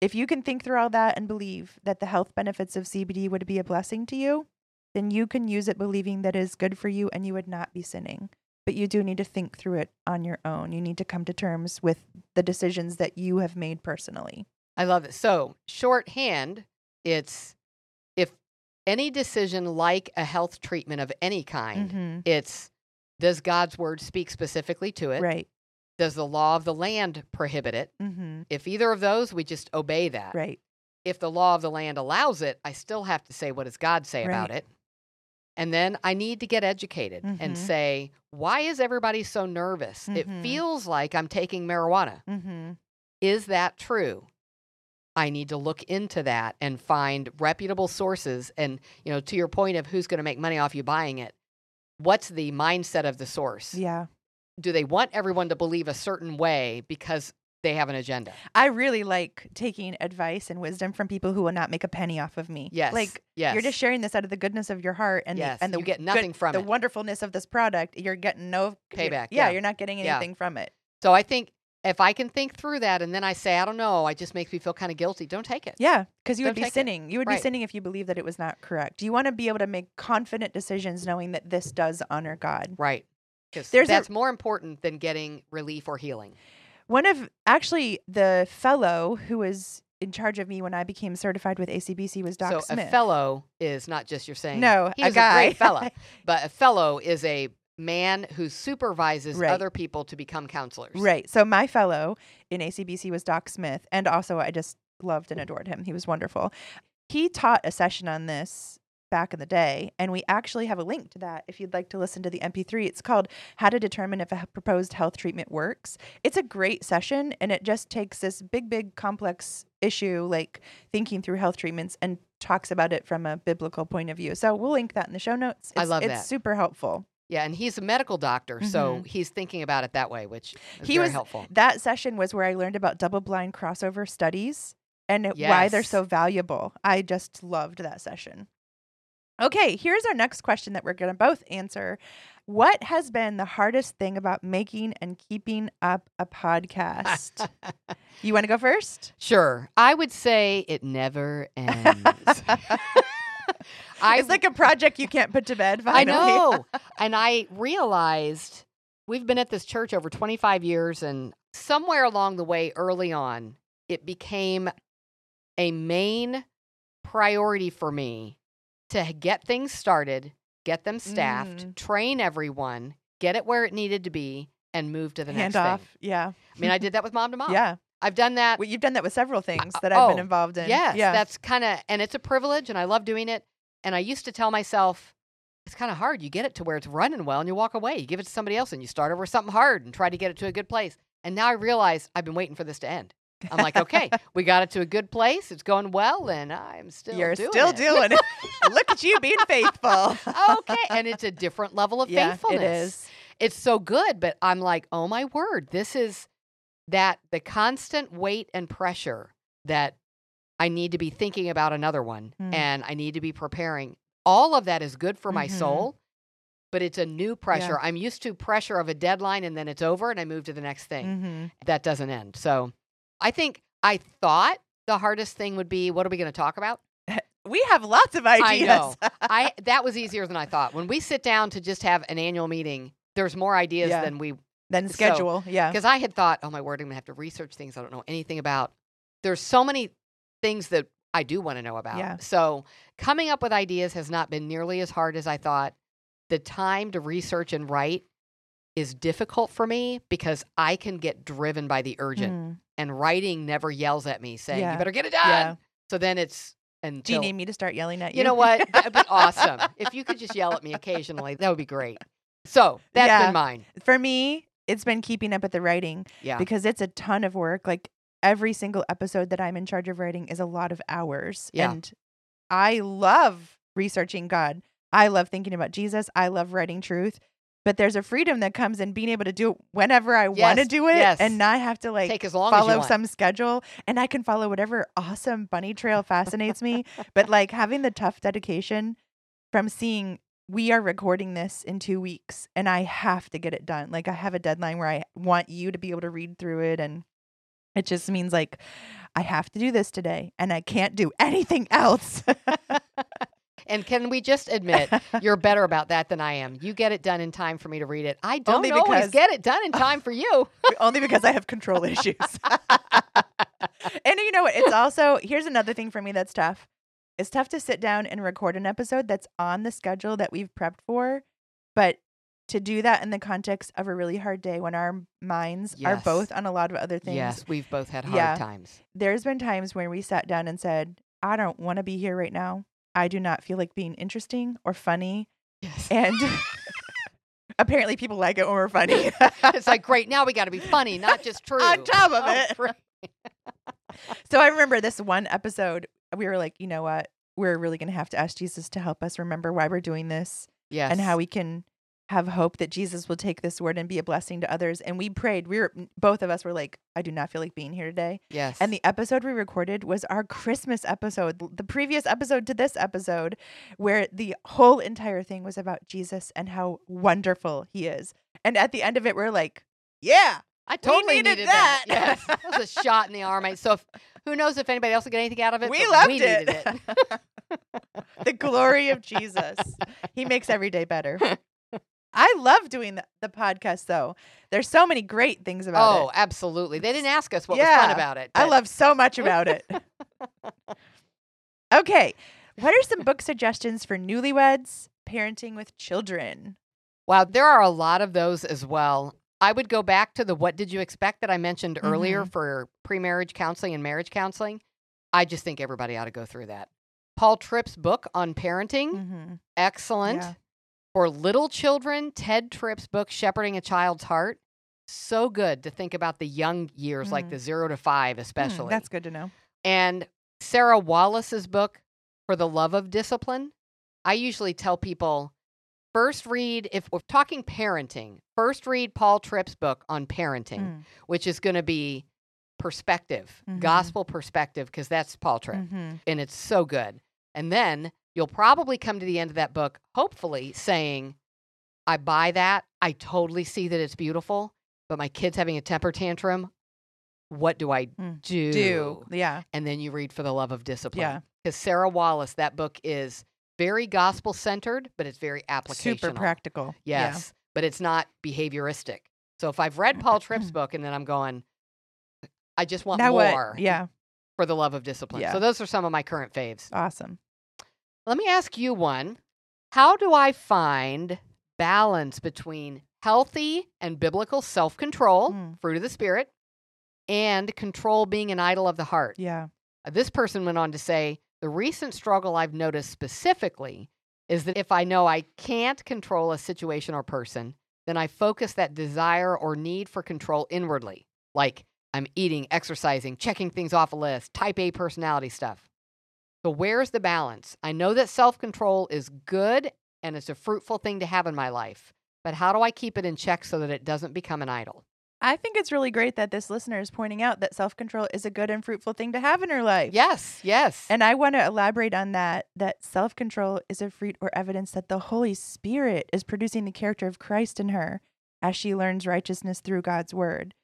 If you can think through all that and believe that the health benefits of CBD would be a blessing to you, then you can use it believing that it is good for you and you would not be sinning. But you do need to think through it on your own. You need to come to terms with the decisions that you have made personally. I love it. So, shorthand, it's if any decision like a health treatment of any kind, Mm-hmm. it's does God's word speak specifically to it? Right. Does the law of the land prohibit it? Mm-hmm. If either of those, we just obey that. Right. If the law of the land allows it, I still have to say, what does God say about it? And then I need to get educated Mhm. and say, why is everybody so nervous? It Mhm. feels like I'm taking marijuana. Mm-hmm. Is that true? I need to look into that and find reputable sources. And, you know, to your point of who's going to make money off you buying it, what's the mindset of the source? Yeah. Do they want everyone to believe a certain way because they have an agenda. I really like taking advice and wisdom from people who will not make a penny off of me. Yes. Like yes. you're just sharing this out of the goodness of your heart and Yes, the, and the you get good- nothing from the it. wonderfulness of this product. You're getting no Payback, Yeah, yeah. you're not getting Yeah. anything from it. So I think if I can think through that and then I say, I don't know, it just makes me feel kind of guilty. Don't take it. Yeah, because you would Don't be take it. sinning. You would be sinning if you believe that it was not correct. You want to be able to make confident decisions knowing that this does honor God. Right. Because There's a- that's more important than getting relief or healing. One of actually the fellow who was in charge of me when I became certified with ACBC was Doc so Smith. a fellow is not just you're saying No, he a guy. great fella, but a fellow is a man who supervises Right. other people to become counselors. Right. So my fellow in ACBC was Doc Smith, and also I just loved and adored him. He was wonderful. He taught a session on this back in the day, and we actually have a link to that if you'd like to listen to the MP3. It's called How to Determine If a Proposed Health Treatment Works. It's a great session, and it just takes this big, big, complex issue like thinking through health treatments and talks about it from a biblical point of view. So we'll link that in the show notes. I It's- love it's that. super helpful. Yeah, and he's a medical doctor, so he's thinking about it that way, which is Mm-hmm. He very was- helpful. that session was where I learned about double blind crossover studies and why they're so valuable. I just loved that session. Okay, here's our next question that we're going to both answer. What has been the hardest thing about making and keeping up a podcast? you want to go first? Sure, I would say it never ends. I it's like a project you can't put to bed. I know. and I realized we've been at this church over 25 years, and somewhere along the way, early on, it became a main priority for me to get things started, get them staffed, Mm. train everyone, get it where it needed to be, and move to the Hand next off. thing. Yeah. I mean, I did that with mom to mom. Yeah. I've done that. Well, you've done that with several things uh, that I've been oh, involved in. Yes, Yeah. that's kind of, and it's a privilege, and I love doing it. And I used to tell myself, it's kind of hard. You get it to where it's running well, and you walk away. You give it to somebody else, and you start over something hard and try to get it to a good place. And now I realize I've been waiting for this to end. I'm like, okay, we got it to a good place. It's going well, and I'm still doing it. You're doing still it. doing it. Look at you being faithful. okay, and it's a different level of yeah, faithfulness. it is. It's so good, but I'm like, oh my word, this is that the constant weight and pressure that I need to be thinking about another one Mm. and I need to be preparing. All of that is good for my Mhm. soul, but it's a new pressure. I'm used to pressure of a deadline and then it's over and I move to the next thing. hmm That doesn't end. So I think I thought the hardest thing would be what are we going to talk about? We have lots of ideas. I know. I that was easier than I thought. When we sit down to just have an annual meeting, there's more ideas Yeah. than we then So, schedule. yeah. because I had thought, oh my word, I'm gonna have to research things I don't know anything about. There's so many things that I do want to know about. Yeah. So coming up with ideas has not been nearly as hard as I thought. The time to research and write is difficult for me because I can get driven by the urgent, Mm. and writing never yells at me saying, Yeah. "You better get it done." Yeah. So then it's and Do you need me to start yelling at you? you know what? That'd be awesome. If you could just yell at me occasionally, that would be great. So that's Yeah. been mine. For me, it's been keeping up with the writing Yeah. because it's a ton of work. Like every single episode that I'm in charge of writing is a lot of hours. Yeah. And I love researching God. I love thinking about Jesus. I love writing truth. But there's a freedom that comes in being able to do it whenever I want to do it yes. and not have to like Take as long follow want. some schedule and I can follow whatever awesome bunny trail fascinates me. But like having the tough dedication from seeing we are recording this in two weeks and I have to get it done. Like I have a deadline where I want you to be able to read through it and it just means like I have to do this today and I can't do anything else. And can we just admit you're better about that than I am? You get it done in time for me to read it. I oh, don't Only always because- get it done in time for you. Only because I have control issues. and you know what? It's also here's another thing for me that's tough. It's tough to sit down and record an episode that's on the schedule that we've prepped for, but to do that in the context of a really hard day when our minds are both on a lot of other things. yes, we've both had hard Yeah. times. There's been times where we sat down and said, I don't want to be here right now. I do not feel like being interesting or funny. Yes. And apparently people like it when we're funny. it's like, great, now we got to be funny, not just true. On top of Oh, it. So I remember this one episode, we were like, you know what? We're really going to have to ask Jesus to help us remember why we're doing this Yes. and how we can have hope that Jesus will take this word and be a blessing to others. And we prayed. We were both of us were like, I do not feel like being here today. Yes. And the episode we recorded was our Christmas episode, the previous episode to this episode, where the whole entire thing was about Jesus and how wonderful he is. And at the end of it, we're like, yeah, I totally needed that. that. Yes. That was a shot in the arm. So if, who knows if anybody else will get anything out of it? we but loved we it. it. the glory of Jesus. He makes every day better. I love doing the, the podcast though. There's so many great things about oh, it. Oh, absolutely. They didn't ask us what was fun about it. I love so much about it. okay. What are some book suggestions for newlyweds parenting with children? Wow, there are a lot of those as well. I would go back to the what did you expect that I mentioned earlier Mm-hmm. for pre-marriage counseling and marriage counseling. I just think everybody ought to go through that. Paul Tripp's book on parenting, Mm-hmm. excellent. Yeah. For little children, Ted Tripp's book Shepherding a Child's Heart, so good to think about the young years like Mm. the 0 to 5 especially. that's good to know. And Sara Wallace's book, For the Love of Discipline, I usually tell people first read, if we're talking parenting, first read Paul Tripp's book on parenting, Mm. which is going to be perspective, Mhm. gospel perspective, because that's Paul Tripp. Mhm. And it's so good. And then you'll probably come to the end of that book, hopefully saying, I buy that. I totally see that it's beautiful, but my kid's having a temper tantrum. What do I Mm. do? Do. Yeah. and then you read for the love of discipline. Yeah. Because Sara Wallace, that book is very gospel centered, but it's very applicational. Super practical. Yes, but it's not behavioristic. So if I've read Paul Tripp's book and then I'm going, I just want Now more what? Yeah. for the love of discipline. Yeah. So those are some of my current faves. Awesome. Let me ask you one. How do I find balance between healthy and biblical self control, Mm. fruit of the spirit, and control being an idol of the heart? Yeah. Uh, This person went on to say, the recent struggle I've noticed specifically is that if I know I can't control a situation or person, then I focus that desire or need for control inwardly, like I'm eating, exercising, checking things off a list, type A personality stuff. So, where's the balance? I know that self control is good and it's a fruitful thing to have in my life, but how do I keep it in check so that it doesn't become an idol? I think it's really great that this listener is pointing out that self control is a good and fruitful thing to have in her life. Yes, yes. And I want to elaborate on that that self control is a fruit or evidence that the Holy Spirit is producing the character of Christ in her as she learns righteousness through God's word.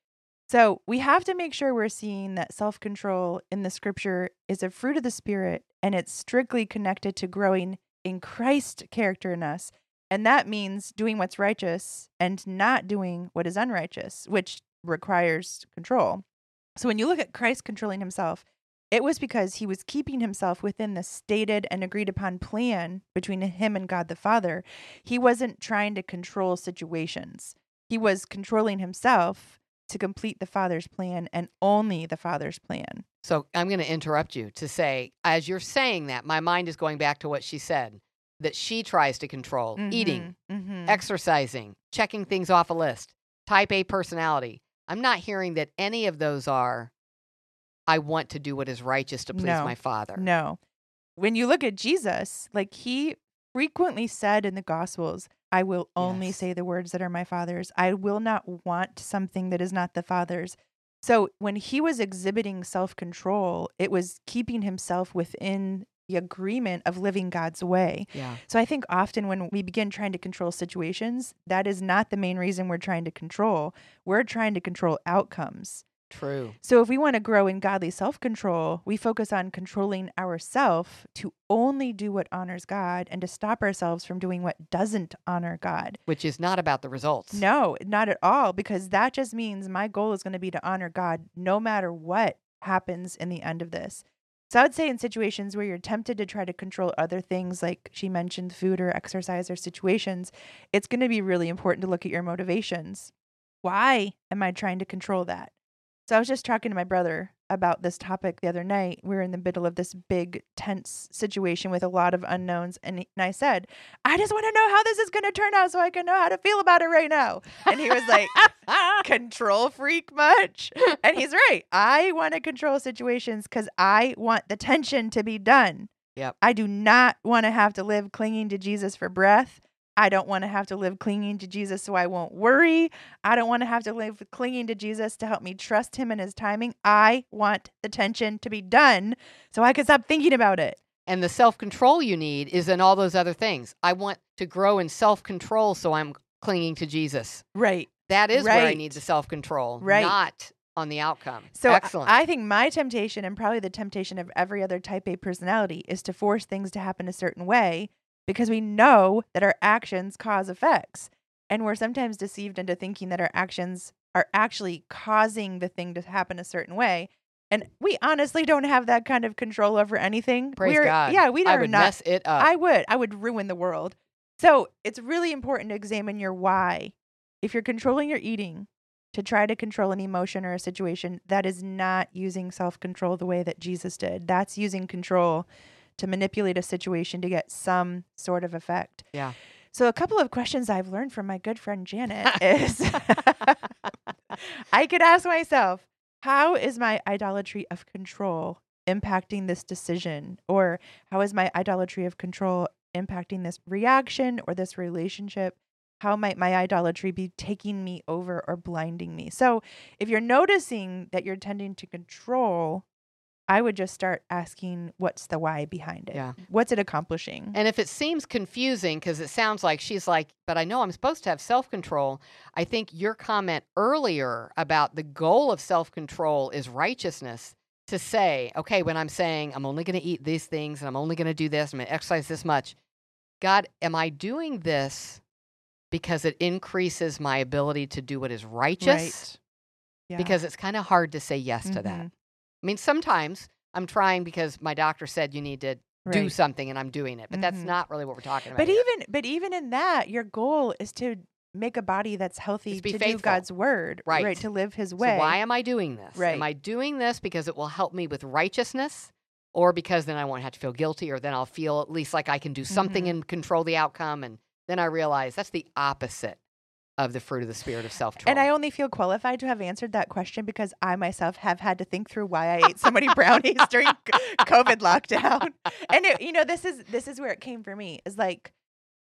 So we have to make sure we're seeing that self control in the scripture is a fruit of the Spirit and it's strictly connected to growing in Christ character in us. And that means doing what's righteous and not doing what is unrighteous, which requires control. So when you look at Christ controlling himself, it was because he was keeping himself within the stated and agreed upon plan between him and God the Father. He wasn't trying to control situations, he was controlling himself to complete the Father's plan and only the Father's plan. So I'm going to interrupt you to say, as you're saying that, my mind is going back to what she said that she tries to control eating, Mhm. exercising, checking things off a list, type A personality. I'm not hearing that any of those are, I want to do what is righteous to please No. my Father. No. When you look at Jesus, like he frequently said in the Gospels, I will only Yes. say the words that are my Father's. I will not want something that is not the Father's. So when he was exhibiting self control, it was keeping himself within the agreement of living God's way. Yeah. So I think often when we begin trying to control situations, that is not the main reason we're trying to control. We're trying to control outcomes. True. So if we want to grow in godly self-control, we focus on controlling ourself to only do what honors God and to stop ourselves from doing what doesn't honor God. Which is not about the results. No, not at all because that just means my goal is going to be to honor God no matter what happens in the end of this. So I would say in situations where you're tempted to try to control other things like she mentioned food or exercise or situations, it's going to be really important to look at your motivations. Why am I trying to control that? So I was just talking to my brother about this topic the other night. We were in the middle of this big tense situation with a lot of unknowns and, he- and I said, "I just want to know how this is going to turn out so I can know how to feel about it right now." And he was like, "Control freak much?" And he's right. I want to control situations cuz I want the tension to be done. Yep. I do not want to have to live clinging to Jesus for breath. I don't want to have to live clinging to Jesus so I won't worry. I don't want to have to live clinging to Jesus to help me trust him and his timing. I want the tension to be done so I can stop thinking about it. And the self control you need is in all those other things. I want to grow in self control, so I'm clinging to Jesus. Right. That is where I Right. need the self control, Right. not on the outcome. So excellent. I think my temptation and probably the temptation of every other type A personality is to force things to happen a certain way because we know that our actions cause effects. And we're sometimes deceived into thinking that our actions are actually causing the thing to happen a certain way. And we honestly don't have that kind of control over anything. Praise We're- God. Yeah, we I are would not mess it up. I would. I would ruin the world. So it's really important to examine your why. If you're controlling your eating to try to control an emotion or a situation, that is not using self control the way that Jesus did. That's using control to manipulate a situation to get some sort of effect. Yeah. So, a couple of questions I've learned from my good friend Janet is I could ask myself, how is my idolatry of control impacting this decision? Or how is my idolatry of control impacting this reaction or this relationship? How might my idolatry be taking me over or blinding me? So, if you're noticing that you're tending to control, I would just start asking, what's the why behind it? Yeah. What's it accomplishing? And if it seems confusing, because it sounds like she's like, but I know I'm supposed to have self control, I think your comment earlier about the goal of self control is righteousness to say, okay, when I'm saying I'm only going to eat these things and I'm only going to do this, I'm going to exercise this much, God, am I doing this because it increases my ability to do what is righteous? Right. Yeah. Because it's kind of hard to say yes to that. Mm-hmm. I mean, sometimes I'm trying because my doctor said you need to do something and I'm doing it, but that's Mhm. not really what we're talking about. But here. even but even in that, your goal is to make a body that's healthy to do faithful. God's word, Right. right? To live His So way. why am I doing this? Right. Am I doing this because it will help me with righteousness? Or because then I won't have to feel guilty, or then I'll feel at least like I can do something Mhm. and control the outcome. And then I realize that's the opposite of the fruit of the spirit of self control. and I only feel qualified to have answered that question because I myself have had to think through why I ate so many brownies during COVID lockdown. And it, you know, this is this is where it came for me. Is like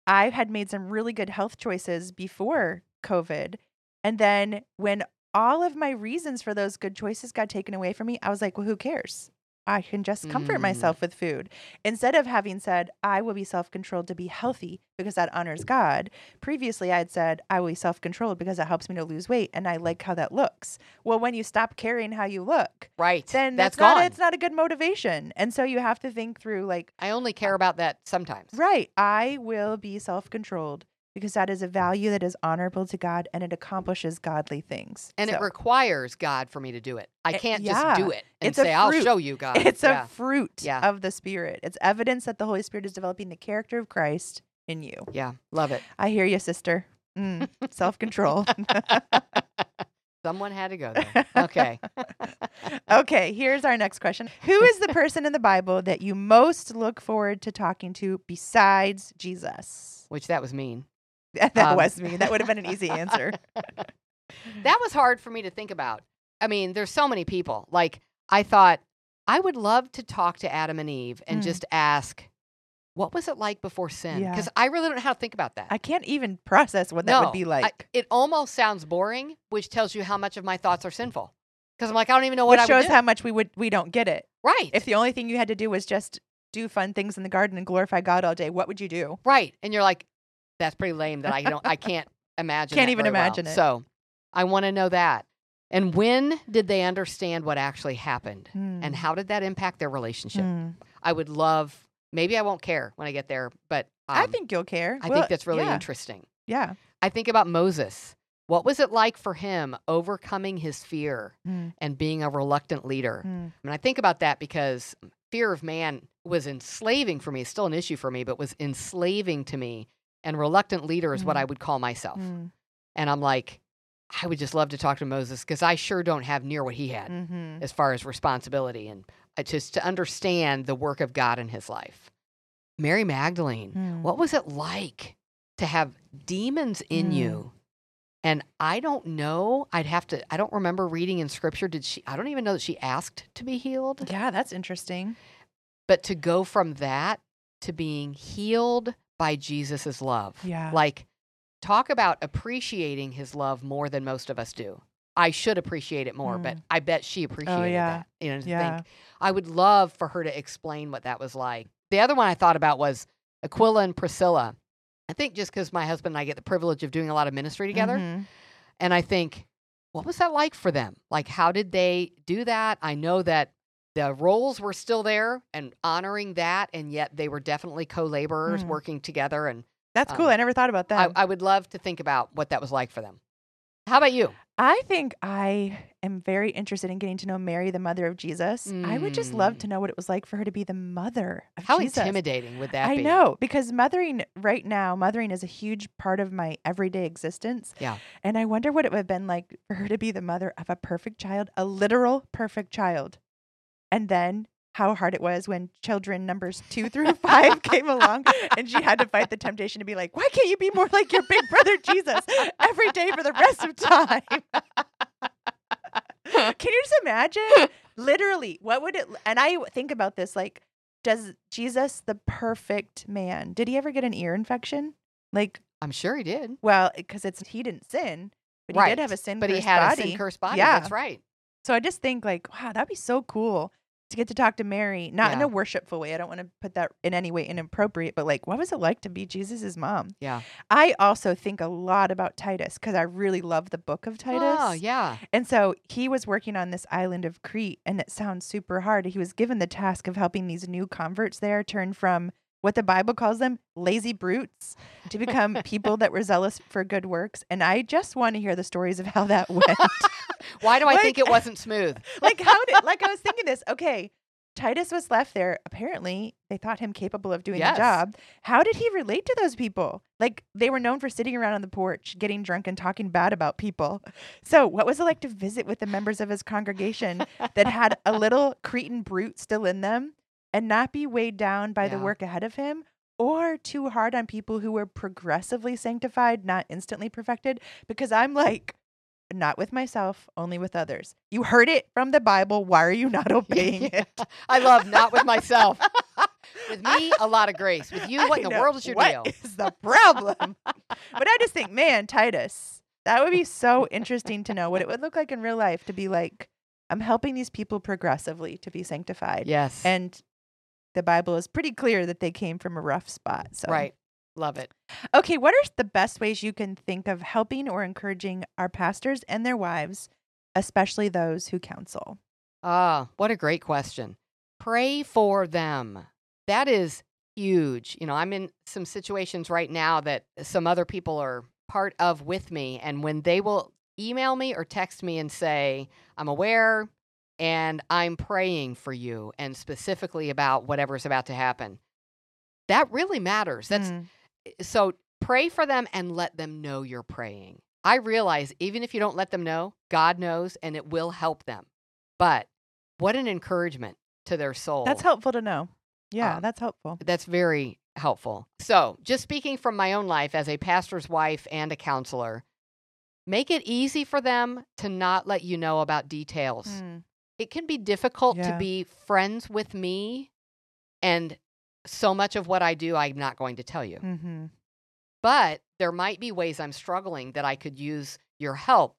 I had made some really good health choices before COVID, and then when all of my reasons for those good choices got taken away from me, I was like, well, who cares? I can just comfort Mm. myself with food. Instead of having said, I will be self controlled to be healthy because that honors God, previously I had said, I will be self controlled because it helps me to lose weight and I like how that looks. Well, when you stop caring how you look, right. then that's that's, not, gone. it's not a good motivation. And so you have to think through, like, I only care about that sometimes. right, I will be self controlled because that is a value that is honorable to God and it accomplishes godly things. And it requires God for me to do it. I can't yeah. just do it and It's say, I'll show you, God. it's yeah. a fruit Yeah. of the Spirit. It's evidence that the Holy Spirit is developing the character of Christ in you. yeah. Love it. I hear you, sister. Mm, self control. Someone had to go there. Okay. okay, here's our next question. Who is the person in the Bible that you most look forward to talking to besides Jesus? Which that was mean. that Um, was me. That would have been an easy answer. that was hard for me to think about. I mean, there's so many people. Like, I thought I would love to talk to Adam and Eve and Mm. just ask, what was it like before sin? Yeah. Because I really don't know how to think about that. I can't even process what that no, would be I- like. it almost sounds boring, which tells you how much of my thoughts are sinful. Because I'm like, I don't even know what Which I would shows how much we would we don't get it. right. If the only thing you had to do was just do fun things in the garden and glorify God all day, what would you do? Right. And you're like, that's pretty lame that I don't I can't imagine. Can't even very well." imagine it. So I want to know that. And when did they understand what actually happened? And Hmm. how did that impact their relationship? Hmm. I would love maybe I won't care when I get there, but um, I think you'll care. I Well, think that's really yeah, interesting. Yeah. I think about Moses. What was it like for him overcoming his fear Hmm. and being a reluctant leader? Hmm. I I think about that because fear of man was enslaving for me. It's still an issue for me, but was enslaving to me. And reluctant leader is what Mhm. I would call myself. Hmm. And I'm like, I would just love to talk to Moses because I sure don't have near what he had Mhm. as far as responsibility and uh, just to understand the work of God in his life. Mary Magdalene, Hmm. what was it like to have demons in Mm. you? And I don't know. I'd have to, I don't remember reading in scripture. Did she, I don't even know that she asked to be healed. Yeah, that's interesting. But to go from that to being healed by Jesus' love. Yeah. Like, talk about appreciating his love more than most of us do. I should appreciate it more, but Mm. I bet she appreciated yeah. that. You know, Yeah. think I would love for her to explain what that was like. The other one I thought about was Aquila and Priscilla. I think just because my husband and I get the privilege of doing a lot of ministry together, Mhm. and I think, what was that like for them? Like, how did they do that? I know that the roles were still there and honoring that, and yet they were definitely co laborers Mm. working together. And That's cool. Um, I never thought about that. I would love to think about what that was like for them. How about you? I think I am very interested in getting to know Mary, the mother of Jesus. I would just love Mm. to know what it was like for her to be the mother of How Jesus. intimidating would that I be? know because mothering right now, mothering is a huge part of my everyday existence. Yeah. And I wonder what it would have been like for her to be the mother of a perfect child, a literal perfect child. And then how hard it was when children numbers two through five came along and she had to fight the temptation to be like, why can't you be more like your big brother Jesus every day for the rest of time? Can you just imagine? Literally, what would it? And I think about this like, does Jesus, the perfect man, did he ever get an ear infection? Like, I'm sure he did. well, because it's he didn't sin, but he right. did have a sin. But he had body. a sin cursed body. Yeah. That's right. So I just think like, wow, that'd be so cool to get to talk to Mary, not in a worshipful way. I don't want to put that in any way inappropriate, but like, what was it like to be Jesus's mom? Yeah. I also think a lot about Titus because I really love the book of ah, Titus. Oh, yeah. And so he was working on this island of Crete, and it sounds super hard. He was given the task of helping these new converts there turn from what the Bible calls them lazy brutes to become people that were zealous for good works. And I just want to hear the stories of how that went. Why do I Like- think it wasn't smooth? like, how did, like, I was thinking this, okay. Titus was left there. Apparently, they thought him capable of doing Yes. the job. How did he relate to those people? Like, they were known for sitting around on the porch, getting drunk, and talking bad about people. So, what was it like to visit with the members of his congregation that had a little Cretan brute still in them and not be weighed down by the work ahead of him? Or too hard on people who were progressively sanctified, not instantly perfected? Because I'm like, not with myself, only with others. You heard it from the Bible. Why are you not obeying it? I love not with myself. with me, a lot of grace. With you, what I in the know. world is your What deal? is the problem? but I just think, man, Titus, that would be so interesting to know what it would look like in real life to be like, I'm helping these people progressively to be sanctified. Yes. And the Bible is pretty clear that they came from a rough spot. So right. Love it. Okay, what are the best ways you can think of helping or encouraging our pastors and their wives, especially those who counsel? Ah, what a great question. Pray for them. That is huge. You know, I'm in some situations right now that some other people are part of with me. And when they will email me or text me and say, I'm aware and I'm praying for you, and specifically about whatever's about to happen, that really matters. That's Mm, so pray for them and let them know you're praying. I realize even if you don't let them know, God knows and it will help them. But what an encouragement to their soul. that's helpful to know. Yeah, Um, that's helpful. That's very helpful. So, just speaking from my own life as a pastor's wife and a counselor, make it easy for them to not let you know about details. Mm, It can be difficult to be friends with me, and so much of what I do, I'm not going to tell you. mhm. but there might be ways I'm struggling that I could use your help,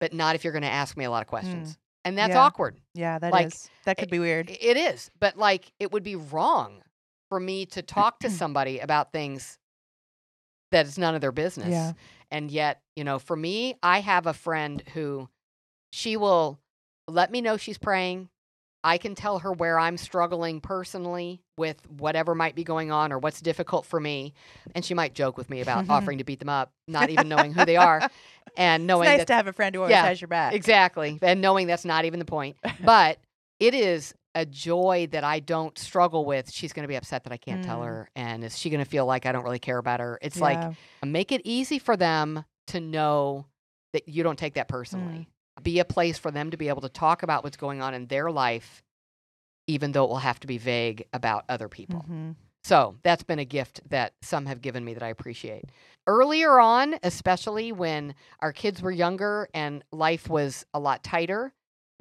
but not if you're going to ask me a lot of questions. And that's Yeah. awkward. Yeah, that is. Like, that could be weird. It is, but like it would be wrong for me to talk to somebody about things that is none of their business. Yeah. And yet, you know, for me, I have a friend who she will let me know she's praying. I can tell her where I'm struggling personally with whatever might be going on or what's difficult for me. And she might joke with me about offering to beat them up, not even knowing who they are and knowing It's nice to have a friend who always Yeah, has your back. Exactly. And knowing that's not even the point. But it is a joy that I don't struggle with. She's going to be upset that I can't tell Mm. her. And is she going to feel like I don't really care about her? It's Yeah. like, make it easy for them to know that you don't take that personally. Mm. Be a place for them to be able to talk about what's going on in their life, even though it will have to be vague about other people. Mhm. So that's been a gift that some have given me that I appreciate. Earlier on, especially when our kids were younger and life was a lot tighter,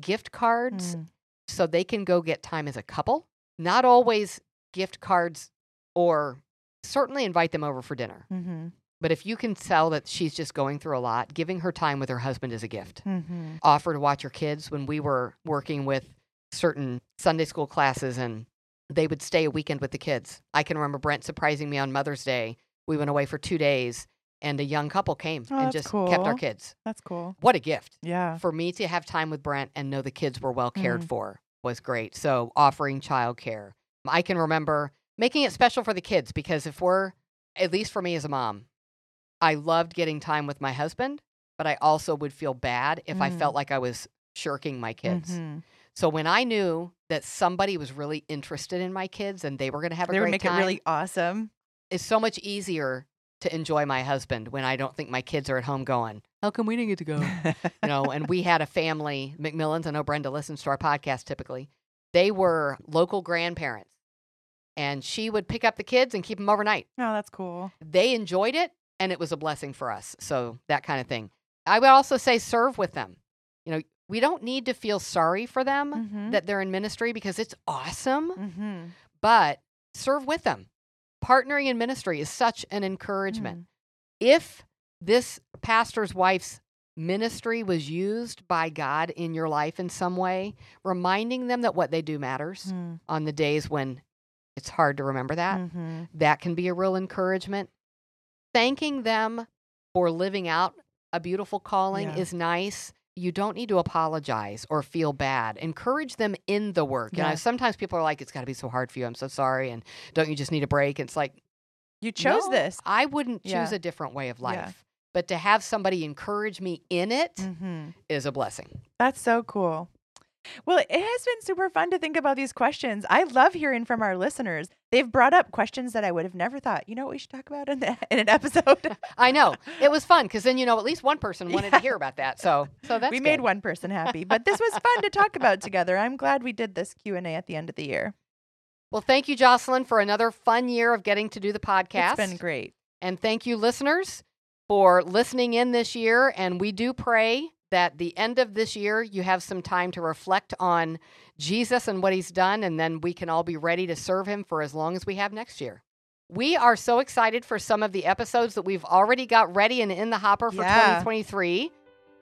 gift cards Mm. so they can go get time as a couple. Not always gift cards or certainly invite them over for dinner. Mm-hmm. But if you can tell that she's just going through a lot, giving her time with her husband is a gift. Mm-hmm. Offer to watch her kids when we were working with certain Sunday school classes and they would stay a weekend with the kids. I can remember Brent surprising me on Mother's Day. We went away for two days and a young couple came Oh, and just kept our kids. That's cool. What a gift. Yeah. For me to have time with Brent and know the kids were well cared Mhm. for was great. So offering childcare. I can remember making it special for the kids because if we're, at least for me as a mom, I loved getting time with my husband, but I also would feel bad if I Mm. felt like I was shirking my kids. Mhm. So when I knew that somebody was really interested in my kids and they were going to have a They would great make time, it really awesome. it's so much easier to enjoy my husband when I don't think my kids are at home going, "How come we didn't get to go?" you know, and we had a family, McMillans. I know Brenda listens to our podcast typically. They were local grandparents, and she would pick up the kids and keep them overnight. oh, that's cool. They enjoyed it, and it was a blessing for us. So that kind of thing. I would also say serve with them. You know, we don't need to feel sorry for them Mhm. that they're in ministry because it's awesome, Mm-hmm. but serve with them. Partnering in ministry is such an encouragement Mm. if this pastor's wife's ministry was used by God in your life in some way, reminding them that what they do matters Mm. on the days when it's hard to remember that, Mhm. that can be a real encouragement. Thanking them for living out a beautiful calling Yeah. is nice. You don't need to apologize or feel bad. Encourage them in the work. You know, sometimes people are like, it's got to be so hard for you. I'm so sorry. And don't you just need a break? It's like, You chose no, this. I wouldn't choose Yeah. a different way of life. Yeah. But to have somebody encourage me in it is Mm-hmm. a blessing. That's so cool. Well, it has been super fun to think about these questions. I love hearing from our listeners. They've brought up questions that I would have never thought. You know what we should talk about in, the, in an episode? I know. It was fun because then you know at least one person wanted Yeah. to hear about that. So so that's we made one person happy, but this was fun to talk about together. I'm glad we did this Q and A at the end of the year. Well, thank you, Jocelyn, for another fun year of getting to do the podcast. It's been great. And thank you, listeners, for listening in this year. And we do pray that the end of this year, you have some time to reflect on Jesus and what he's done, and then we can all be ready to serve him for as long as we have next year. We are so excited for some of the episodes that we've already got ready and in the hopper for Yeah. 2023.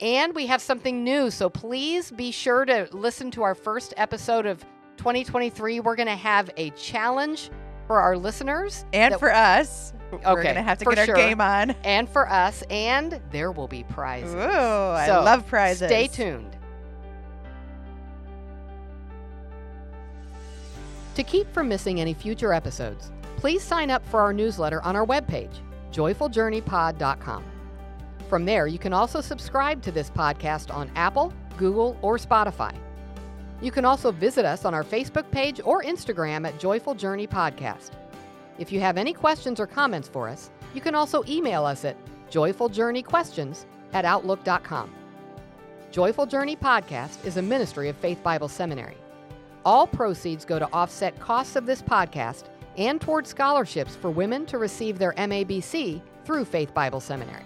And we have something new. So please be sure to listen to our first episode of 2023. We're going to have a challenge for our listeners And for us, we're Okay, gonna have to for get sure. our game on. and for us, and there will be prizes. Ooh, I love prizes. Stay tuned. To keep from missing any future episodes, please sign up for our newsletter on our webpage, joyfuljourneypod.com. From there, you can also subscribe to this podcast on Apple, Google, or Spotify. You can also visit us on our Facebook page or Instagram at Joyful Journey Podcast. If you have any questions or comments for us, you can also email us at joyfuljourneyquestions at outlook.com. Joyful Journey Podcast is a ministry of Faith Bible Seminary. All proceeds go to offset costs of this podcast and toward scholarships for women to receive their MABC through Faith Bible Seminary.